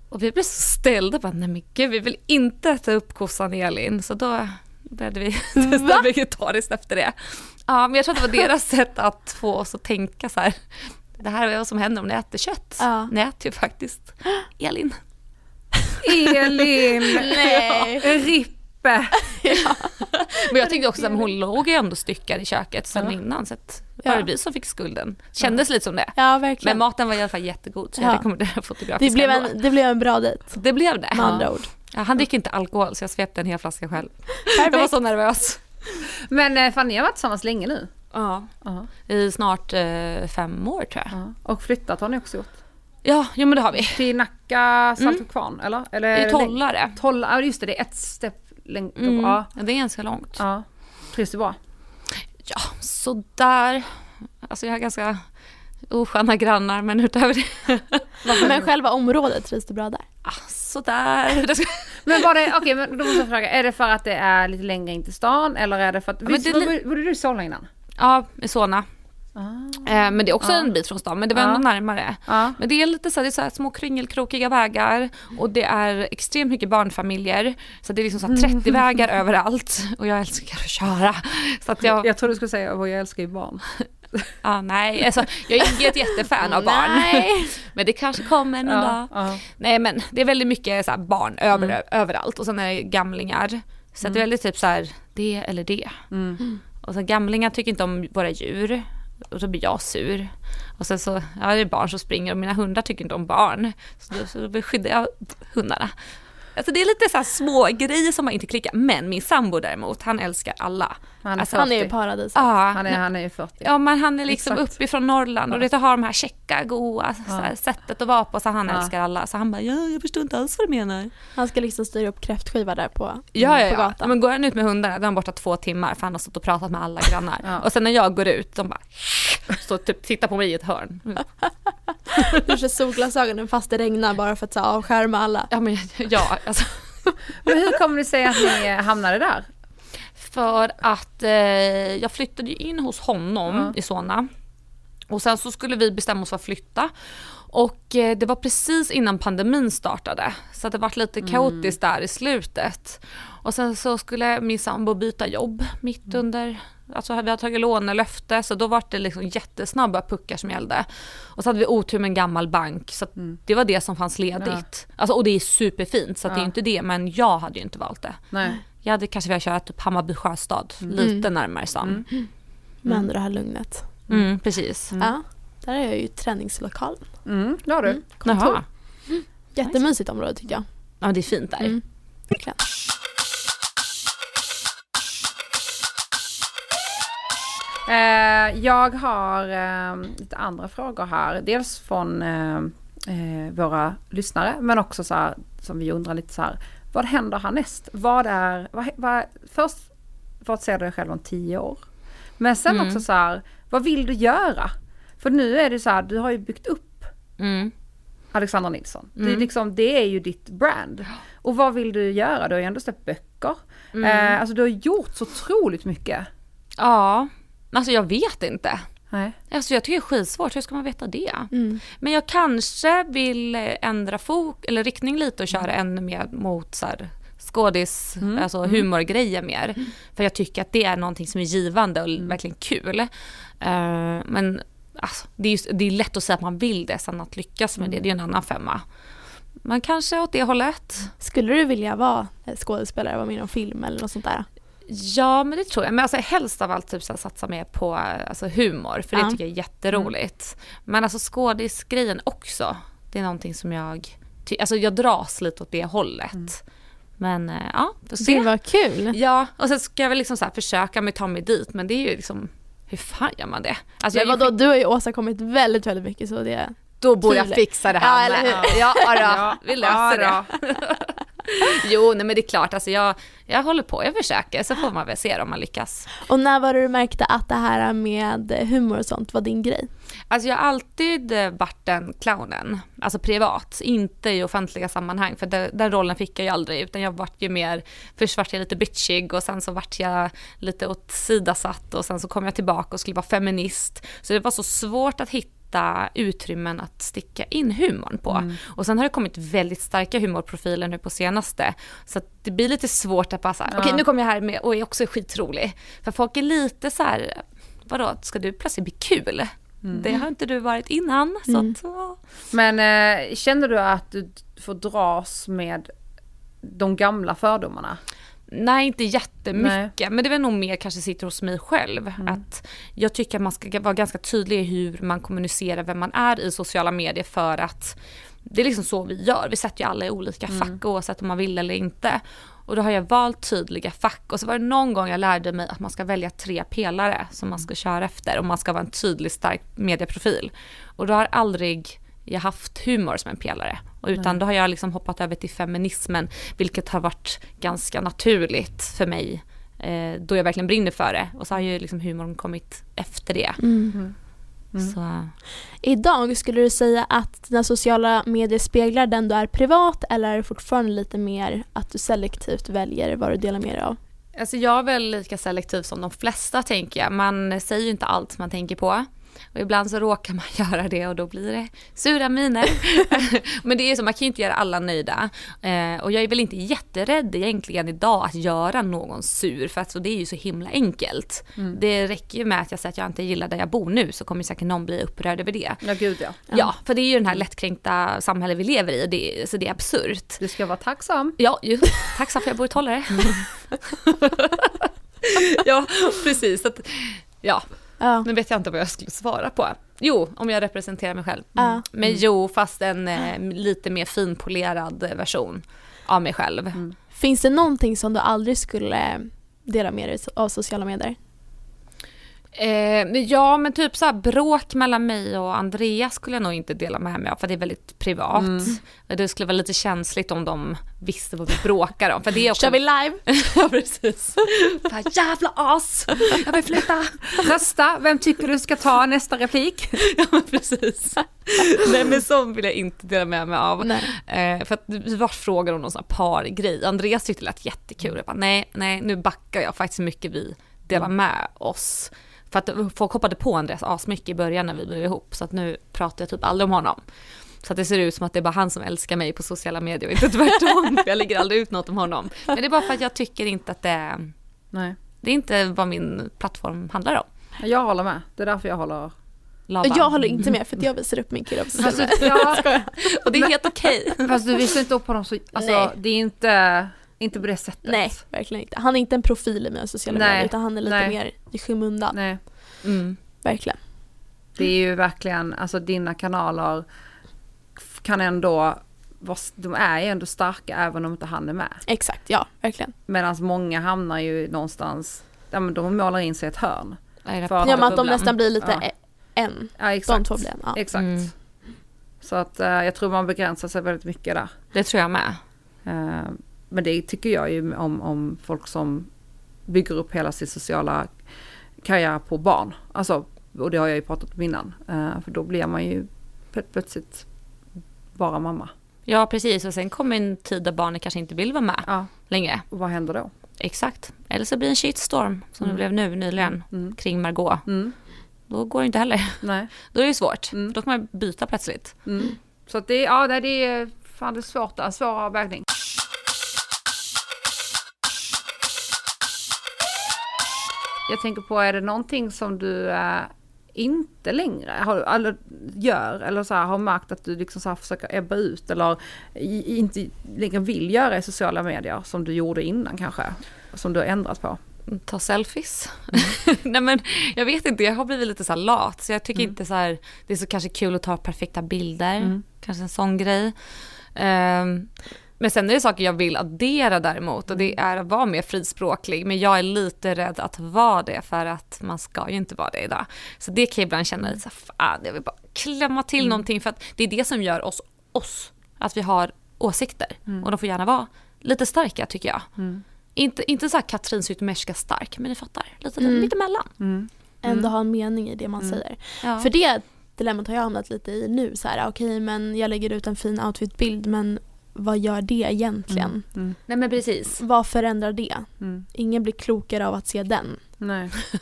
Och vi blev så ställda, bara, nej men gud vi vill inte äta upp kossan Elin. Så då började vi <laughs> testa vegetariskt efter det. Ja, men jag tror att det var deras <laughs> sätt att få oss att tänka så här. Det här är vad som händer om ni äter kött. Ja. Ni äter ju faktiskt <gasps> Elin. Elin. <laughs> Nej. Rippe. <laughs> Men jag tyckte också att hon låg ju ändå styckad i köket sen innan så att det var Ja. det vi som fick skulden. Kändes lite som det. Ja, Men verkligen. maten var i alla fall jättegod så Ja. jag rekommenderar fotografiska det, blev en, det blev en bra dejt, Det blev det. med andra ord. Ja, han dricker inte alkohol så jag svepte en hel flaska själv. Jag var Perfekt. så nervös. Men eh, fan, ni har varit tillsammans länge nu. Ja. Ja. I snart eh, fem år tror jag. Ja. Och flyttat har ni också gjort. Ja, jo men det har vi. Till Nacka, Saltsjökvarn, eller? eller är I Tollare. Toll, ja just det, det är ett steg längre. Mm. Ja. Ja, det är ganska långt. ja. Trivs du bra? Ja, sådär. Alltså jag har ganska osköna grannar men utöver det, Men själva området, trivs du bra där? ah, sådär. <laughs> Men var det, okej men då måste jag fråga, är det för att det är lite längre in till stan eller är det för att, men visst, det li- bodde, bodde du i Solna innan? Ja, i Solna. Ah. Eh, men det är också Ja. en bit från stan, men det var Ja. ändå närmare. Ja. Men det är lite så här, det är så små kryngelkrokiga vägar och det är extremt mycket barnfamiljer. Så det är liksom så här 30 vägar överallt och jag älskar att köra. Så att jag, Jag tror du skulle säga att jag älskar ju barn. ja, <laughs> nej, alltså, jag är inget jättefan av barn. Nej. <laughs> Men det kanske kommer någon dag. Nej men det är väldigt mycket så barn över, överallt och sen är det gamlingar. Så att det är väldigt typ så här det eller det. Mm. Och så gamlingar tycker inte om våra djur. Och då blir jag sur. Och sen så, ja det är barn som springer och mina hundar tycker inte om barn. Så då, så då beskyddar jag hundarna. Alltså det är lite så här små grejer som man inte klickar. Men min sambo däremot, han älskar alla. Han är Alltså, Han är ju 40. paradis. Ja, Han är, han är ju 40. Ja men han är liksom Exakt. uppifrån Norrland och det har de här checka, goa så här, Ja. sättet att vara på så han Ja. älskar alla. Så han bara, ja jag förstår inte alls vad du menar. Han ska liksom styra upp kräftskiva där på, Ja, ja, på ja. gatan. Men går han ut med hundarna då är han borta två timmar för han har stått och pratat med alla grannar. Ja. Och sen när jag går ut, de bara står typ tittar på mig i ett hörn. <laughs> <laughs> <laughs> Du kör solglasögonen fast det regnar bara för att så, här, avskärma alla. Ja men ja, alltså. <laughs> Men hur kommer det sig att ni hamnade där? För att eh, jag flyttade ju in hos honom Ja. i Solna. Och sen så skulle vi bestämma oss för att flytta. Och eh, det var precis innan pandemin startade. Så att det var lite kaotiskt där i slutet. Och sen så skulle min sambo byta jobb mitt under, alltså vi hade tagit lånelöfte så då var det liksom jättesnabba puckar som gällde. Och så hade vi otur med en gammal bank så att det var det som fanns ledigt. Alltså, och det är superfint så att det är Ja. inte det men jag hade ju inte valt det. Nej. Jag hade kanske velat köra typ Hammarby sjöstad, lite närmare stan. Men ändå det här lugnet. Mm, precis. Ja, där är jag ju träningslokalen. Mm, det har du. Mm. Jaha. Jättemysigt område tycker jag. Ja, det är fint där. Mm. Verkligen. Jag har eh, lite andra frågor här. Dels från eh, eh, våra lyssnare men också så här som vi undrar lite så här. Vad händer härnäst? Vad är, vad, vad, först vad ser du dig själv om tio år? Men sen Mm. också så här, vad vill du göra? För nu är det så här, du har ju byggt upp Mm. Alexandra Nilsson. Det, är Mm. liksom, det är ju ditt brand. Och vad vill du göra? Du har ju ändå släppt böcker. Mm. Eh, alltså du har gjort så otroligt mycket. Ja, alltså jag vet inte. Nej. Alltså jag tycker det är skitsvårt, hur ska man veta det? Mm. Men jag kanske vill eh, ändra fok eller riktning lite och köra ännu mer mot så här, skådis, Mm. alltså humorgrejer mer. För jag tycker att det är någonting som är givande och verkligen kul. Eh, men alltså, det, är ju, det är lätt att säga att man vill det, sen att lyckas med det, det är en annan femma. Men kanske åt det hållet. Skulle du vilja vara skådespelare, vara med i någon film eller något sånt där? Ja men det tror jag. Men alltså helst av allt typ så här, satsa mer på alltså, humor för det Ja. tycker jag är jätteroligt. Men alltså skådisgrejen också. Det är någonting som jag, ty- alltså jag dras lite åt det hållet. Men eh, ja, får Det se. var kul. Ja, och sen ska jag väl liksom så här försöka mig ta mig dit men det är ju liksom hur fan gör man det? Alltså, Men jag, vadå, du har ju åstadkommit väldigt, väldigt mycket så det... då borde jag fixa det Ja, här eller med. hur? Ja, ja, Ja, vi löser ja, det. <laughs> jo, nej men det är klart, alltså jag, jag håller på, jag försöker, så får man väl se om man lyckas. Och när var det du märkte att det här med humor och sånt var din grej? Alltså jag har alltid eh, varit den clownen, alltså privat, inte i offentliga sammanhang, för det, den rollen fick jag ju aldrig, utan jag vart ju mer, först vart jag lite bitchig och sen så vart jag lite åt sidasatt och sen så kom jag tillbaka och skulle vara feminist. Så det var så svårt att hitta utrymmen att sticka in humorn på. Och sen har det kommit väldigt starka humorprofiler nu på senaste, så att det blir lite svårt att bara okej Ja. nu kommer jag här med och är också skitrolig. För folk är lite så här, vadå, ska du plötsligt bli kul? Det har inte du varit innan. Så Mm. att, ja. Men eh, känner du att du får dras med de gamla fördomarna? Nej, inte jättemycket. Men det är nog mer kanske sitter hos mig själv. Att jag tycker att man ska vara ganska tydlig i hur man kommunicerar vem man är i sociala medier för att det är liksom så vi gör. Vi sätter ju alla i olika fack oavsett om man vill eller inte. Och då har jag valt tydliga fack och så var det någon gång jag lärde mig att man ska välja tre pelare som man ska köra efter och man ska vara en tydlig stark medieprofil. Och då har aldrig jag haft humor som en pelare. Och utan då har jag liksom hoppat över till feminismen, vilket har varit ganska naturligt för mig. Eh, då jag verkligen brinner för det. Och så har ju liksom humorn kommit efter det. Mm. Så, Idag, skulle du säga att dina sociala medier speglar den du är privat eller är det fortfarande lite mer att du selektivt väljer vad du delar med dig av? alltså jag är väl lika selektiv som de flesta tänker jag. Man säger ju inte allt man tänker på. Och ibland så råkar man <laughs> göra det och då blir det sura miner. <laughs> Men det är så, man kan ju inte göra alla nöjda. Eh, och jag är väl inte jätterädd egentligen idag att göra någon sur för att så det är ju så himla enkelt. Det räcker ju med att jag säger att jag inte gillar där jag bor nu så kommer säkert någon bli upprörd över det. Ja gud ja. Ja, för det är ju den här lättkränkta samhället vi lever i, det, så det är absurt. Du ska vara tacksam. Ja, ju. tack så för jag bor i Tollare. <laughs> ja, precis. Att, ja, Ja. nu vet jag inte vad jag skulle svara på. Jo, om jag representerar mig själv. Ja. Men jo, fast en eh, lite mer finpolerad version av mig själv. Finns det någonting som du aldrig skulle dela med dig av sociala medier? Eh, ja, men typ så här bråk mellan mig och Andreas skulle jag nog inte dela med mig av för det är väldigt privat. Det skulle vara lite känsligt om de visste vad vi bråkar om. För det är också... Kör vi live? <laughs> ja, precis. Bara, Jävla as! Jag vill flytta! Rösta, vem tycker du ska ta nästa replik? <laughs> ja, men precis. Nej, men sånt vill jag inte dela med mig av. Eh, för att vi var frågade om någon sån här pargrej. Andreas tyckte det lät jättekul. Jag bara, nej, nej, nu backar jag faktiskt mycket vi delar med oss. För att folk hoppade på Andreas asmycket i början när vi blev ihop. Så att nu pratar jag typ aldrig om honom. Så att det ser ut som att det är bara han som älskar mig på sociala medier och inte tvärtom. För <laughs> jag lägger aldrig ut något om honom. Men det är bara för att jag tycker inte att det, Nej, det är inte vad min plattform handlar om. jag håller med. Det är därför jag håller... Laban. Jag håller inte med för att jag visar upp min kille Alltså, ja, <laughs> Och det är helt okej. fast du visar inte upp honom så... Alltså Nej. det är inte, inte på det sättet. Nej, verkligen inte. Han är inte en profil i mina sociala Nej. medier utan han är lite Nej. mer i skymundan. Nej. Mm. Verkligen. Det är ju verkligen, alltså dina kanaler kan ändå, de är ju ändå starka även om inte han är med. Exakt, ja, verkligen. Medan många hamnar ju någonstans, ja men de målar in sig i ett hörn. Ja, men att de nästan blir lite Ja. e- en. Ja De exakt. två blir en. Ja. Exakt. Mm. Så att eh, jag tror man begränsar sig väldigt mycket där. Det tror jag med. Eh, men det tycker jag ju om, om folk som bygger upp hela sin sociala karriär på barn. Alltså, och det har jag ju pratat om innan. Eh, för då blir man ju plöt- plötsligt bara mamma. Ja precis och sen kommer en tid där barnet kanske inte vill vara med Ja, längre. och vad händer då? Exakt. Eller så blir det en shitstorm som det blev nu nyligen Mm. kring Margot. Mm. Då går det inte heller. Nej. <laughs> Då är det svårt. Mm. Då kan man byta plötsligt. Mm. Så att det, ja, det är fan det är svårt, en svår avvägning. Jag tänker på, är det någonting som du eh, inte längre har, eller gör eller så här, har märkt att du liksom så här försöker ebba ut eller i, inte längre vill göra i sociala medier som du gjorde innan kanske? Som du har ändrat på? Ta selfies. <laughs> Nej men jag vet inte, jag har blivit lite så lat. Så jag tycker inte så här, det är så kanske kul att ta perfekta bilder. Mm. Kanske en sån grej. Ehm, Men sen är det saker jag vill addera däremot och det är att vara mer frispråklig. Men jag är lite rädd att vara det för att man ska ju inte vara det idag. Så det kan jag ibland känna lite så här, fan jag vill bara klämma till mm. någonting för att det är det som gör oss oss. Att vi har åsikter mm. och de får gärna vara lite starka tycker jag. Mm. Inte, inte så här Katrin Zytomierska stark men ni fattar, lite mm. mittemellan. Mm. Ändå mm. ha en mening i det man mm. säger. Ja. För det dilemmat har jag hamnat lite i nu. Så här, okej okay, men jag lägger ut en fin outfitbild men vad gör det egentligen? Mm. Mm. Nej men precis. Vad förändrar det? Mm. Ingen blir klokare av att se den. Nej. <laughs>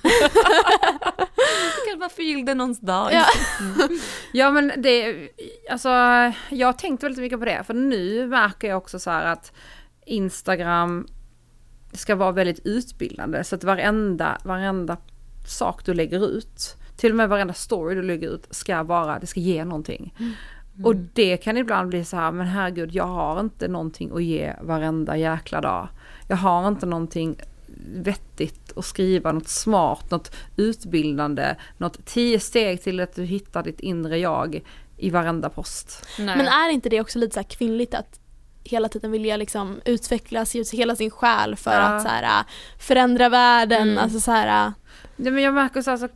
kanske bara förgyllde någons dag. Ja. Mm. ja men det, alltså jag har tänkt väldigt mycket på det för nu märker jag också så här att Instagram ska vara väldigt utbildande så att varenda, varenda sak du lägger ut, till och med varenda story du lägger ut ska vara, det ska ge någonting. Mm. Och det kan ibland bli så här, men herregud jag har inte någonting att ge varenda jäkla dag. Jag har inte någonting vettigt att skriva, något smart, något utbildande, något tio steg till att du hittar ditt inre jag i varenda post. Nej. Men är inte det också lite så kvinnligt att hela tiden vilja liksom utvecklas, ge hela sin själ för ja. att så här, förändra världen, mm. alltså så här. Ja, men jag märker så här, så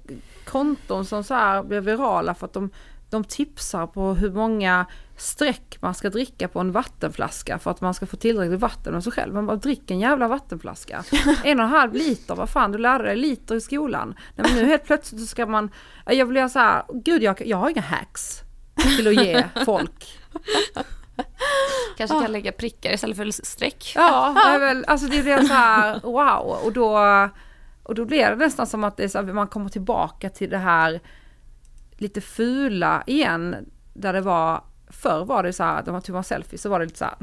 konton som så här blir virala för att de, de tipsar på hur många streck man ska dricka på en vattenflaska för att man ska få tillräckligt vatten med sig själv. Man bara drick en jävla vattenflaska. <laughs> En och en halv liter, vad fan du lärde dig liter i skolan. Nej, men nu helt plötsligt så ska man, jag blir så här, gud jag, jag har inga hacks till att ge folk. Kanske kan lägga prickar istället för streck. Ja, det är väl, alltså det blir så här wow och då, och då blir det nästan som att det är så här, man kommer tillbaka till det här lite fula igen där det var Förr var det så här, när man tog en selfie så var det lite så här,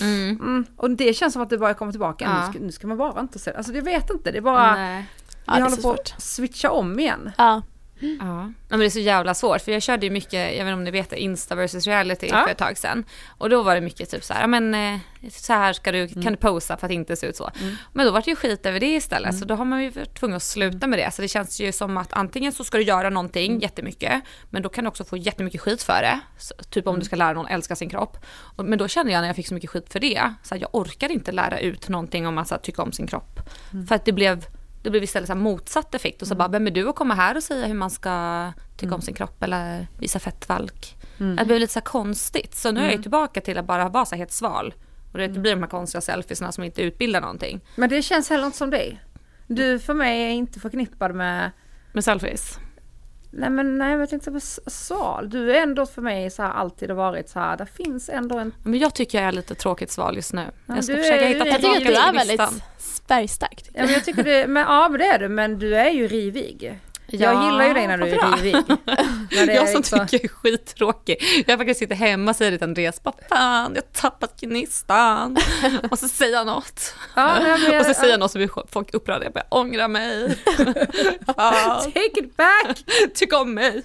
mm. Mm, Och det känns som att det börjar komma tillbaka. Ja. Nu, ska, nu ska man bara inte se, alltså jag vet inte, det är bara, Nej. vi ja, håller på att switcha om igen. Ja. Ja. men det är så jävla svårt för jag körde ju mycket, jag vet inte om ni vet det, Insta versus reality ja. för ett tag sedan. Och då var det mycket typ så här, men eh, så här ska du, mm. kan du posa för att inte se ut så. Mm. Men då var det ju skit över det istället mm. så då har man ju varit tvungen att sluta med det. Så det känns ju som att antingen så ska du göra någonting mm. jättemycket men då kan du också få jättemycket skit för det. Så, typ om du mm. ska lära någon älska sin kropp. Men då kände jag när jag fick så mycket skit för det, så här, jag orkar inte lära ut någonting om att tycka om sin kropp. Mm. För att det blev det blev istället så motsatt effekt och så mm. bara, vem är du att komma här och säga hur man ska tycka mm. om sin kropp eller visa fettvalk? Mm. Det blev lite så konstigt. Så nu är jag mm. tillbaka till att bara vara så helt sval. Och det blir de här konstiga selfiesna som inte utbildar någonting. Men det känns heller inte som dig. Du för mig är inte förknippad med... Med selfies? Nej men nej, jag tänkte på sval. Du är ändå för mig så här alltid har varit så här, det finns ändå en... Men jag tycker jag är lite tråkigt sval just nu. Ja, jag ska försöka är, hitta tillbaka till listan. Jag tycker du är väldigt färgstark. Ja, men jag tycker det, men, ja men det är du, men du är ju rivig. Ja, jag gillar ju dig när du är rivig. <laughs> jag som liksom... tycker jag är skittråkig. Jag faktiskt sitter hemma och säger till Andreas, bara fan jag har tappat gnistan. <laughs> och så säger han något. Ja, jag... Och så säger han något så blir folk upprörda, jag börjar ångra mig. <laughs> Take it back! Tyck om mig.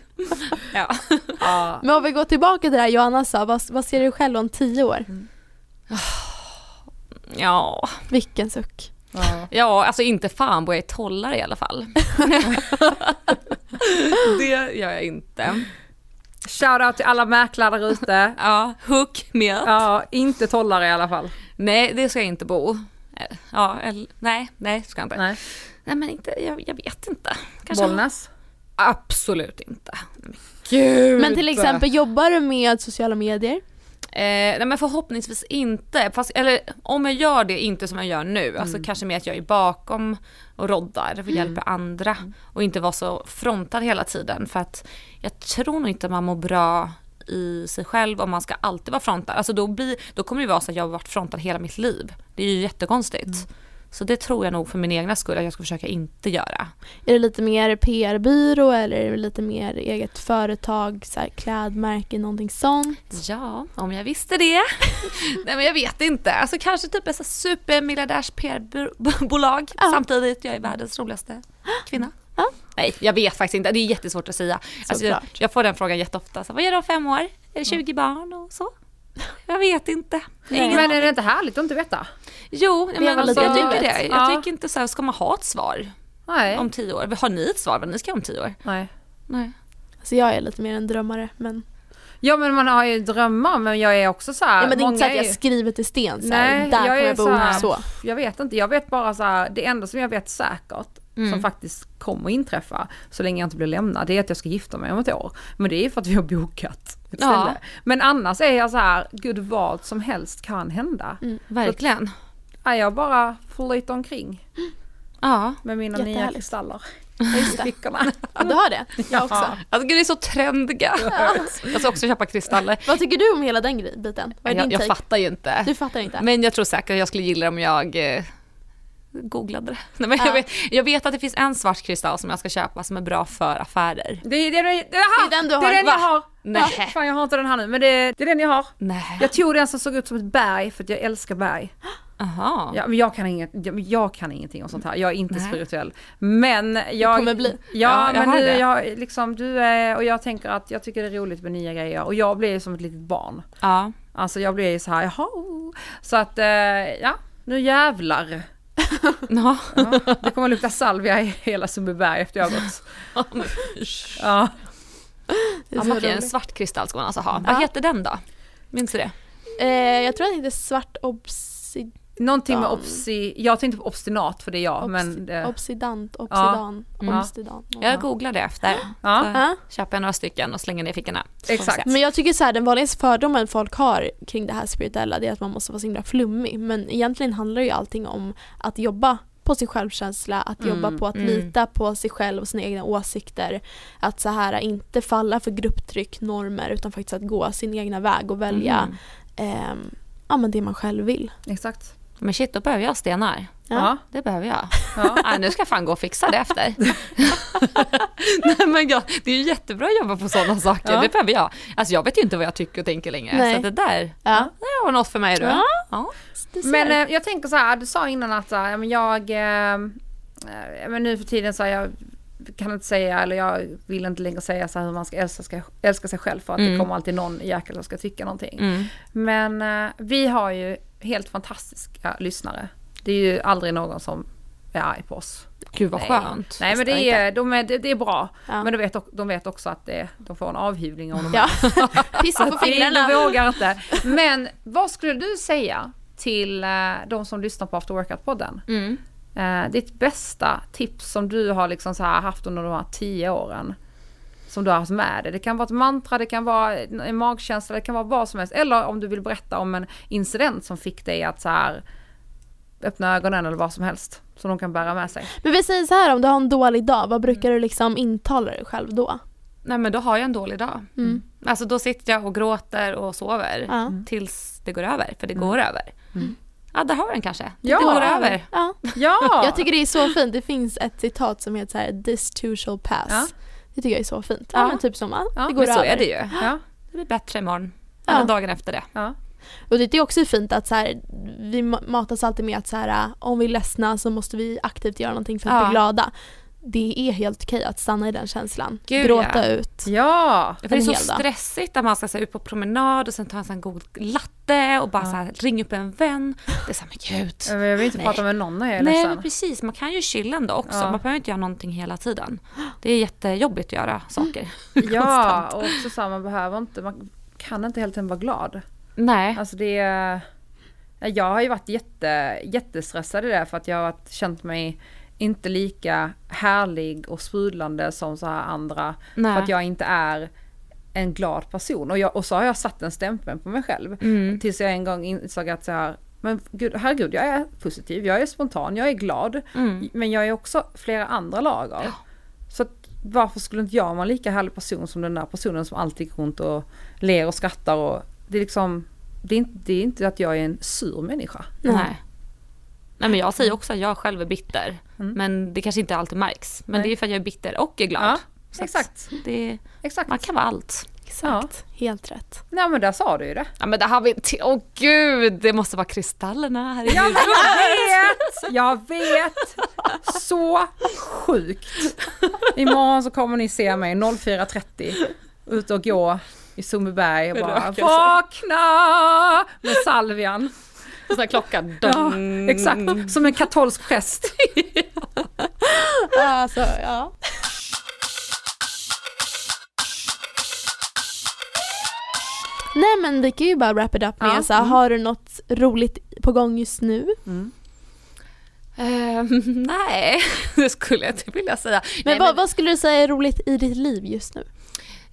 ja. ja. Men om vi går tillbaka till det här Johanna sa, vad, vad ser du själv om tio år? Mm. Ja. Vilken suck. Ja. ja, alltså inte fan bor jag i tollar i alla fall. <laughs> det gör jag inte. Shoutout till alla mäklare där ute. <laughs> ja, hook me up. Ja, inte tollare i alla fall. Nej, det ska jag inte bo. Ja, eller, nej, nej, ska jag inte. Nej, nej men inte, jag, jag vet inte. Kanske Bollnäs? Absolut inte. Gud. Men till exempel, jobbar du med sociala medier? Eh, nej men förhoppningsvis inte, Fast, eller om jag gör det inte som jag gör nu, alltså mm. alltså kanske mer att jag är bakom och roddar och mm. hjälper andra mm. och inte vara så frontad hela tiden för att jag tror nog inte man mår bra i sig själv om man ska alltid vara frontad. Alltså då, blir, då kommer det vara så att jag har varit frontad hela mitt liv. Det är ju jättekonstigt. Mm. Så det tror jag nog för min egna skull att jag ska försöka inte göra. Är det lite mer PR-byrå eller är det lite mer eget företag, så här, klädmärke, någonting sånt? Ja, om jag visste det. <laughs> Nej men jag vet inte. Alltså kanske typ ett supermiljardärs PR-bolag ja. samtidigt jag är världens roligaste kvinna. Ja. Nej, jag vet faktiskt inte. Det är jättesvårt att säga. Alltså, jag, jag, får den frågan jätteofta. Så, vad gör du om fem år? Är det 20 mm. barn och så? Jag vet inte. Nej. Men är det inte härligt att inte veta? Jo, men alltså, jag tycker det. Jag ja. tycker inte så här, ska man ha ett svar Nej. om tio år? Har ni ett svar vad ni ska om tio år? Nej. Nej. Alltså jag är lite mer en drömmare men Ja men man har ju drömmar men jag är också så här. Ja, men det är inte så många att jag ju- skriver till sten så här, Nej, där jag kommer jag bo så här- så. Jag vet inte, jag vet bara så här, det enda som jag vet säkert som faktiskt kommer att inträffa så länge jag inte blir lämnad, det är att jag ska gifta mig om ett år. Men det är för att vi har bokat ett Ja. ställe. Men annars är jag så här, gud vad som helst kan hända. Mm. Verkligen. Är jag bara flyter omkring <gasps> Ja. med mina nya kristaller Ja, i det. fickorna. <laughs> Ja, du har det? Jag också. Jag tycker det är så trendiga. Jag ska också köpa kristaller. Vad tycker du om hela den biten? Vad är Jag, din jag take? fattar ju inte. Du fattar inte? Men jag tror säkert att jag skulle gilla det om jag eh, googlade det. <laughs> Nej, men Ja. jag, vet, jag vet att det finns en svart kristall som jag ska köpa som är bra för affärer. Det är, det, det, Det är den du det har. är den jag har. Nej. Ja, fan jag har inte den här nu men det, det är den jag har. Nej. Jag tog den som såg ut som ett berg för att jag älskar berg. <gasps> Aha. Ja, men jag, kan inget, jag, jag kan ingenting om sånt här, jag är inte Nej. spirituell. Men jag... kommer bli. Ja, Ja, jag men det. jag, liksom, du är, och jag tänker att jag tycker det är roligt med nya grejer och jag blir ju som ett litet barn. Ja. Alltså jag blir ju så här, jaha. Så att, eh, ja, nu jävlar. <laughs> Ja. Ja, det kommer lukta salvia i hela Sundbyberg efter jag har gått. <laughs> Ja. Det är Ja, en svart kristall ska man alltså ha. Ja. Vad heter den då? Minns du det? Eh, jag tror att det heter svart obsid... Någonting med obsi, jag tänkte på obstinat för det är jag, men det, Obsidant, obsidan, Mm. obsidan. Jag googlade efter. ja, Så Ja. köper jag några stycken och slänger ner i fickorna. Exakt. Men jag tycker så här, den vanligaste fördomen folk har kring det här spirituella det är att man måste vara så himla flummig. Men egentligen handlar ju allting om att jobba på sin självkänsla, att jobba Mm, på att mm. lita på sig själv och sina egna åsikter. Att så här inte falla för grupptryck, normer utan faktiskt att gå sin egna väg och välja Mm. ehm, ja, men det man själv vill. exakt. Men shit, då behöver jag stenar. Ja. Det behöver jag. Ja. <laughs> Nej, nu ska jag fan gå och fixa det efter. <laughs> Nej, men jag, det är ju jättebra att jobba på sådana saker. Ja. Det behöver jag. Alltså jag vet ju inte vad jag tycker och tänker längre. Nej. Så det där, Ja. det var något för mig då. Ja. Ja. Du ser. Men eh, jag tänker så här, du sa innan att så här, ja, men jag, eh, eh, men nu för tiden så här, jag kan inte säga, eller jag vill inte längre säga så här hur man ska älska, ska, älska sig själv för att det Mm. kommer alltid någon jäkel som ska tycka någonting. Mm. Men eh, vi har ju helt fantastiska lyssnare. Det är ju aldrig någon som är arg på oss. Gud vad Nej. skönt. Nej men det är, de är, det, det är bra. Ja. Men de vet, de vet också att det, de får en avhyvling om de Ja, <laughs> <laughs> pissa på fingrarna. De <laughs> vågar inte. Men vad skulle du säga till eh, de som lyssnar på After Workout-podden? Mm. Eh, ditt bästa tips som du har liksom haft under de här tio åren. Som du har haft med dig. Det kan vara ett mantra, det kan vara en magkänsla, det kan vara vad som helst. Eller om du vill berätta om en incident som fick dig att så här öppna ögonen eller vad som helst. Som de kan bära med sig. Men vi säger så här, om du har en dålig dag, vad brukar du liksom intala dig själv då? Nej men då har jag en dålig dag. Mm. Alltså då sitter jag och gråter och sover Ja. tills det går över, för det går över. Ja, där har vi den kanske. Ja. Det går över. Ja. Ja! Jag tycker det är så fint, det finns ett citat som heter så här: “This too shall pass”. Ja. Det tycker jag är så fint. Ja, Ja. men typ som, ja, det går Men så över. är det ju. ja, Det blir bättre imorgon. Ja. Eller dagen efter det. ja. Och det är också fint att så här, vi ma- matas alltid med att så här, om vi är ledsna så måste vi aktivt göra någonting för att Ja. bli glada. Det är helt okej att stanna i den känslan. Gud, Gråta ja. ut. ja. För det är så dag. stressigt att man ska så ut på promenad och sen ta en sån god latte och bara Ja. så här, ringa upp en vän. Det är så här, men gud. Jag vill inte Nej. prata med någon när jag är Nej ledsen. men precis, man kan ju chilla ändå också. Ja. Man behöver inte göra någonting hela tiden. Det är jättejobbigt att göra saker. Ja, <laughs> Konstant. och också så här, man behöver inte, man kan inte hela tiden vara glad. Nej. Alltså det är, jag har ju varit jätte, jättestressad i det för att jag har varit, känt mig inte lika härlig och sprudlande som så här andra. Nej. För att jag inte är en glad person. Och, jag, och så har jag satt en stämpel på mig själv. Mm. Tills jag en gång insåg att så här, men gud, herregud, jag är positiv, jag är spontan, jag är glad. Mm. Men jag är också flera andra lager. Så att, varför skulle inte jag vara en lika härlig person som den där personen som alltid går runt och ler och skrattar och det är liksom det är, inte, det är inte att jag är en sur människa. Nej. Nej men jag säger också att jag själv är bitter. Mm. Men det kanske inte alltid märks. Men Nej. det är för att jag är bitter och är glad. Ja, exakt. Det, Exakt. man kan vara allt. Exakt, helt rätt. Nej men där sa du ju det. Ja men det har vi till, åh gud, det måste vara kristallerna här i Jag vet! Jag vet! Så sjukt. Imorgon så kommer ni se mig 04.30 ute och gå i Sundbyberg och bara Rökelse. vakna med salvian. Sån här klocka. Ja, exakt, som en katolsk präst. <laughs> Alltså, ja. Nej men vi kan ju bara wrap it up med Ja, så här, mm. har du något roligt på gång just nu? Mm. Ehm, nej, <laughs> det skulle jag inte vilja säga. Men, nej, vad, vad skulle du säga är roligt i ditt liv just nu?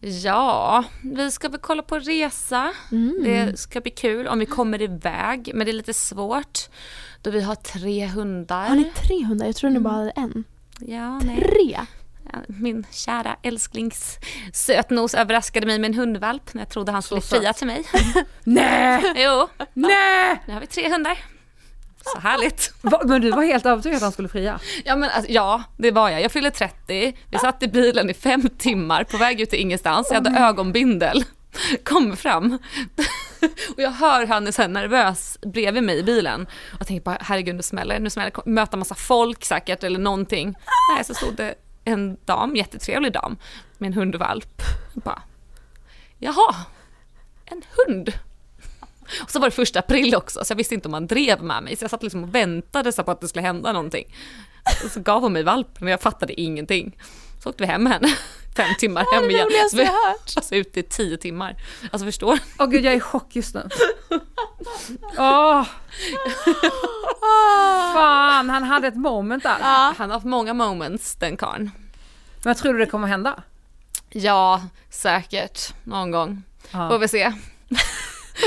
Ja, vi ska väl kolla på resa. Mm. Det ska bli kul om vi kommer iväg, men det är lite svårt då vi har tre hundar. Har ni tre hundar? Jag tror ni bara hade en. Ja. Tre? Min kära älsklings sötnos överraskade mig med en hundvalp när jag trodde han skulle fria till mig. <laughs> Nej! jo, Nej! nu har vi tre hundar. Så härligt. Va, men du var helt övertygad att han skulle fria? Ja, men alltså, ja, det var jag. Jag fyllde 30, vi satt i bilen i fem timmar på väg ut till ingenstans. Jag hade ögonbindel. Kommer fram. <laughs> Och jag hör han är så nervös bredvid mig i bilen. Och tänker bara herregud nu smäller nu smäller möta massa folk säkert eller någonting. Nej så stod det en dam, jättetrevlig dam med en hundvalp. Jag bara, jaha, en hund. Och så var det första april också så jag visste inte om han drev med mig så jag satt liksom och väntade så på att det skulle hända någonting. Och så gav hon mig valpen och jag fattade ingenting. Så åkte vi hem med henne, fem timmar hem det igen. Så vi hört. alltså ute i tio timmar. Alltså förstår Åh gud jag är i chock just nu. <laughs> Åh, fan han hade ett moment där. Ja. Han har haft många moments den karln. Men tror du det kommer hända? Ja, säkert. Någon gång. Ja. Får vi se.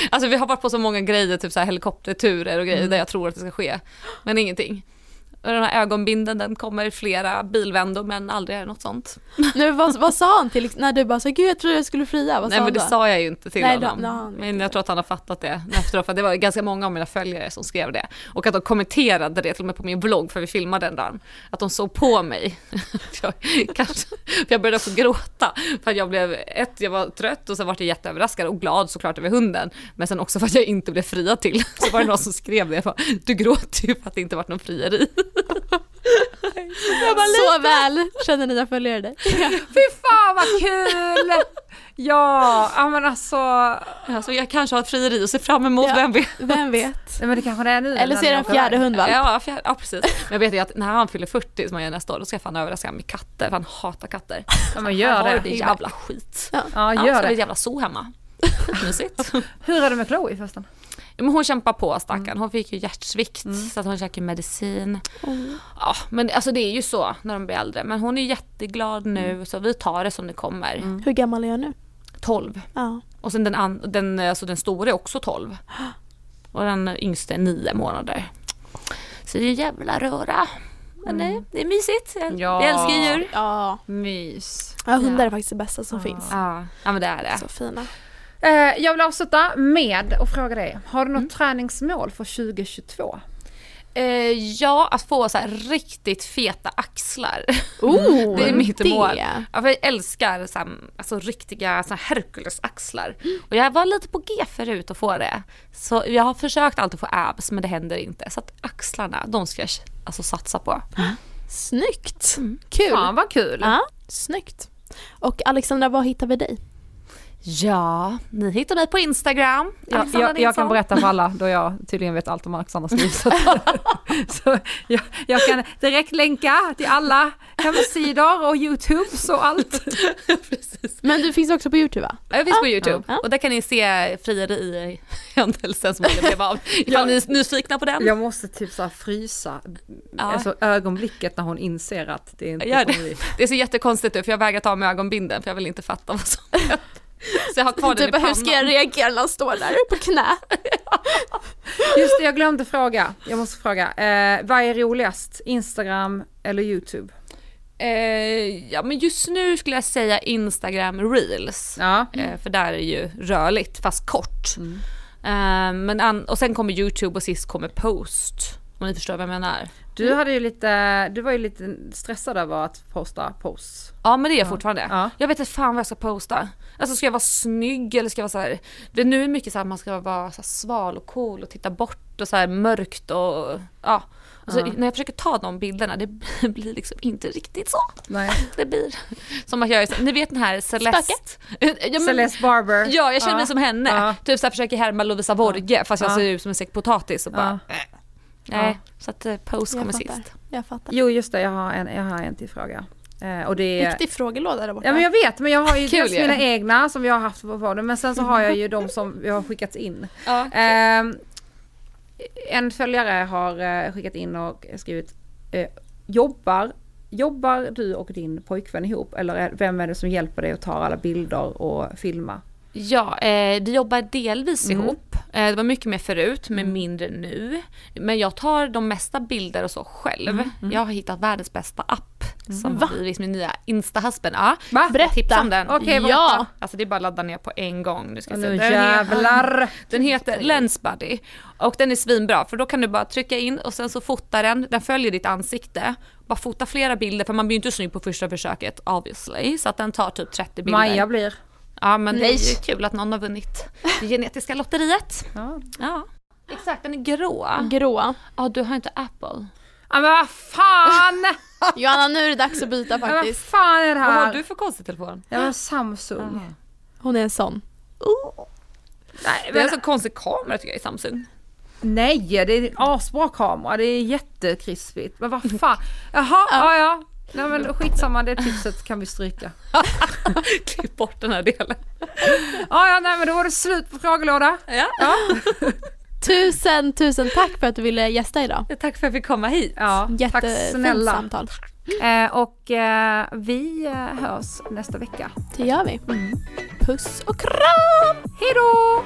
Alltså vi har varit på så många grejer, typ så helikopterturer och grejer Mm. där jag tror att det ska ske. Men ingenting. Den här ögonbinden den kommer i flera bilvändor men aldrig är det något sånt. <laughs> Nu, vad, vad sa han till när du bara så gud jag trodde jag skulle fria, vad Nej sa men han det då? sa jag ju inte till Nej, honom. då han men jag tror att han har fattat det efteråt för det var ganska många av mina följare som skrev det. Och att de kommenterade det till och med på min vlogg för vi filmade den dagen. Att de såg på mig. <laughs> jag, kanske, för jag började också gråta. För att jag blev, ett, jag var trött och sen var jag jätteöverraskad och glad såklart över hunden. Men sen också för att jag inte blev friad till. <laughs> Så var det någon som skrev det. Jag bara, du gråter ju för att det inte varit någon frieri. Så väl känner dina följare dig. <laughs> Fy fan vad kul! Ja, ja men alltså, Alltså jag kanske har ett frieri och ser fram emot, Ja. vem vet. Vem vet? nej, men det kanske det är nu. Eller så är det en fjärde hundvalp. Ja, fjär, ja precis. <laughs> Men jag vet ju att när han fyller 40 som han gör nästa år, då ska jag fan överraska honom med katter, för han hatar katter. Ja men Han gör har det. det jävla skit. Ja Ja, gör så har vi det. ett jävla zoo hemma. <laughs> Skitmysigt. Hur är det med Chloe förresten? Ja, men hon kämpar på stackarn, hon fick ju hjärtsvikt så att hon käkar medicin. Ja, men alltså det är ju så när de blir äldre. Men hon är jätteglad nu så vi tar det som det kommer. Hur gammal är jag nu? 12. Ja. Och sen den, den, alltså den stora är också 12. <gasps> Och den yngsta är 9 månader. Så det är en jävla röra. Men det, det är mysigt. Jag, Ja. jag älskar djur. Ja. Mys. ja, hundar Ja. är faktiskt det bästa som finns. Ja, ja men det är det. Så fina. Eh, jag vill avsluta med att fråga dig, har du något träningsmål för 2022? Eh, ja, att få så här riktigt feta axlar. Oh, <laughs> det är mitt det. mål. Ja, för jag älskar så här, alltså, riktiga så här Hercules-axlar. Och jag var lite på G förut att få det. Så jag har försökt alltid få abs men det händer inte. Så att axlarna, de ska jag alltså satsa på. Snyggt! Kul! Fan vad kul! Ja, snyggt. Och Alexandra, var hittar vi dig? Ja, ni hittar mig på Instagram. Jag, Alexandra jag, jag kan berätta för alla då jag tydligen vet allt om Alexandras <laughs> liv. Så, så jag, jag kan direkt länka till alla hemsidor och Youtubes och allt. <laughs> Men du finns också på Youtube va? Ja, Jag finns på Youtube Ja. och där kan ni se friare i händelsen som aldrig blev av. <laughs> Ifall ni är nyfikna på den. Jag måste typ så frysa, Ja. alltså ögonblicket när hon inser att det inte Gör det. Det ser jättekonstigt ut för jag vägrar ta mig ögonbinden för jag vill inte fatta vad som händer. Så jag har kvar den Du i pannan. hur ska jag reagera när han står där på knä? <laughs> Just det, jag glömde fråga. Jag måste fråga. Eh, vad är roligast? Instagram eller Youtube? Eh, ja men just nu skulle jag säga Instagram reels. Ja. Eh, för där är det ju rörligt fast kort. Eh, men an- och sen kommer Youtube och sist kommer post. Om ni förstår vad jag menar. Du hade ju lite, du var ju lite stressad över att posta posts. Ja men det är jag fortfarande. Ja. Jag vet inte fan vad jag ska posta. Alltså ska jag vara snygg eller ska jag vara så här. Det är nu mycket så här man ska vara så sval och cool och titta bort och så här mörkt och ja. Alltså, Ja. När jag försöker ta de bilderna det <laughs> blir liksom inte riktigt så. Nej. <laughs> Det blir som att jag är så, ni vet den här Celeste. <laughs> ja, men, Celeste Barber. Ja jag känner mig som henne. Typ så här försöker härma Lovisa Vorge fast jag Ja. ser ut som en säck potatis och bara Ja. Nej, så att eh, post kommer sist. Jag fattar. Jo just det, jag har en, jag har en till fråga. Eh, och det är... Riktig frågelåda där borta. Ja men jag vet, men jag har ju <laughs> Kul dels mina egna som jag har haft på podden men sen så har jag ju de som jag har skickats in. <laughs> Ja. Ehm, en följare har eh, skickat in och skrivit eh, jobbar, jobbar du och din pojkvän ihop eller vem är det som hjälper dig att ta alla bilder och filma? Ja, eh, vi jobbar delvis Mm. ihop. Eh, det var mycket mer förut, men mindre nu. Men jag tar de mesta bilder och så själv. Mm, Jag har hittat världens bästa app som har blivit min nya Insta-husband. Ja, Va? Berätta. tips om den. Okej, berätta. Ja. Alltså det är bara att ladda ner på en gång. Nu ska nu se. Den, heter, jävlar! den heter Lensbuddy och den är svinbra för då kan du bara trycka in och sen så fotar den, den följer ditt ansikte. Bara fota flera bilder för man blir ju inte snygg på första försöket obviously. Så att den tar typ 30 bilder. Maja blir. Ja men det Nej. är ju kul att någon har vunnit det genetiska lotteriet. <laughs> Ja. Ja. Exakt, den är grå. Grå. Ja, du har inte Apple. Ja men vad fan! <laughs> Johanna nu är det dags att byta Ja, vad faktiskt. fan är det Vad här? har du för konstig telefon? Ja men Samsung. Hon är en sån. Nej, Det är men, en så konstig kamera tycker jag i Samsung. nej det är en asbra kamera, det är jättekrispigt. Men vad <laughs> fan. Jaha, ja ja. Nej men skitsamma, det tipset kan vi stryka. <laughs> Klipp bort den här delen. Ja ja, nej men då var det slut på frågelåda. Ja. <laughs> Tusen, tusen tack för att du ville gästa idag. Tack för att jag fick komma hit. Ja, tack Jättefint snälla. samtal. Eh, och eh, vi eh, hörs nästa vecka. Det gör vi. Puss och kram! Hej då!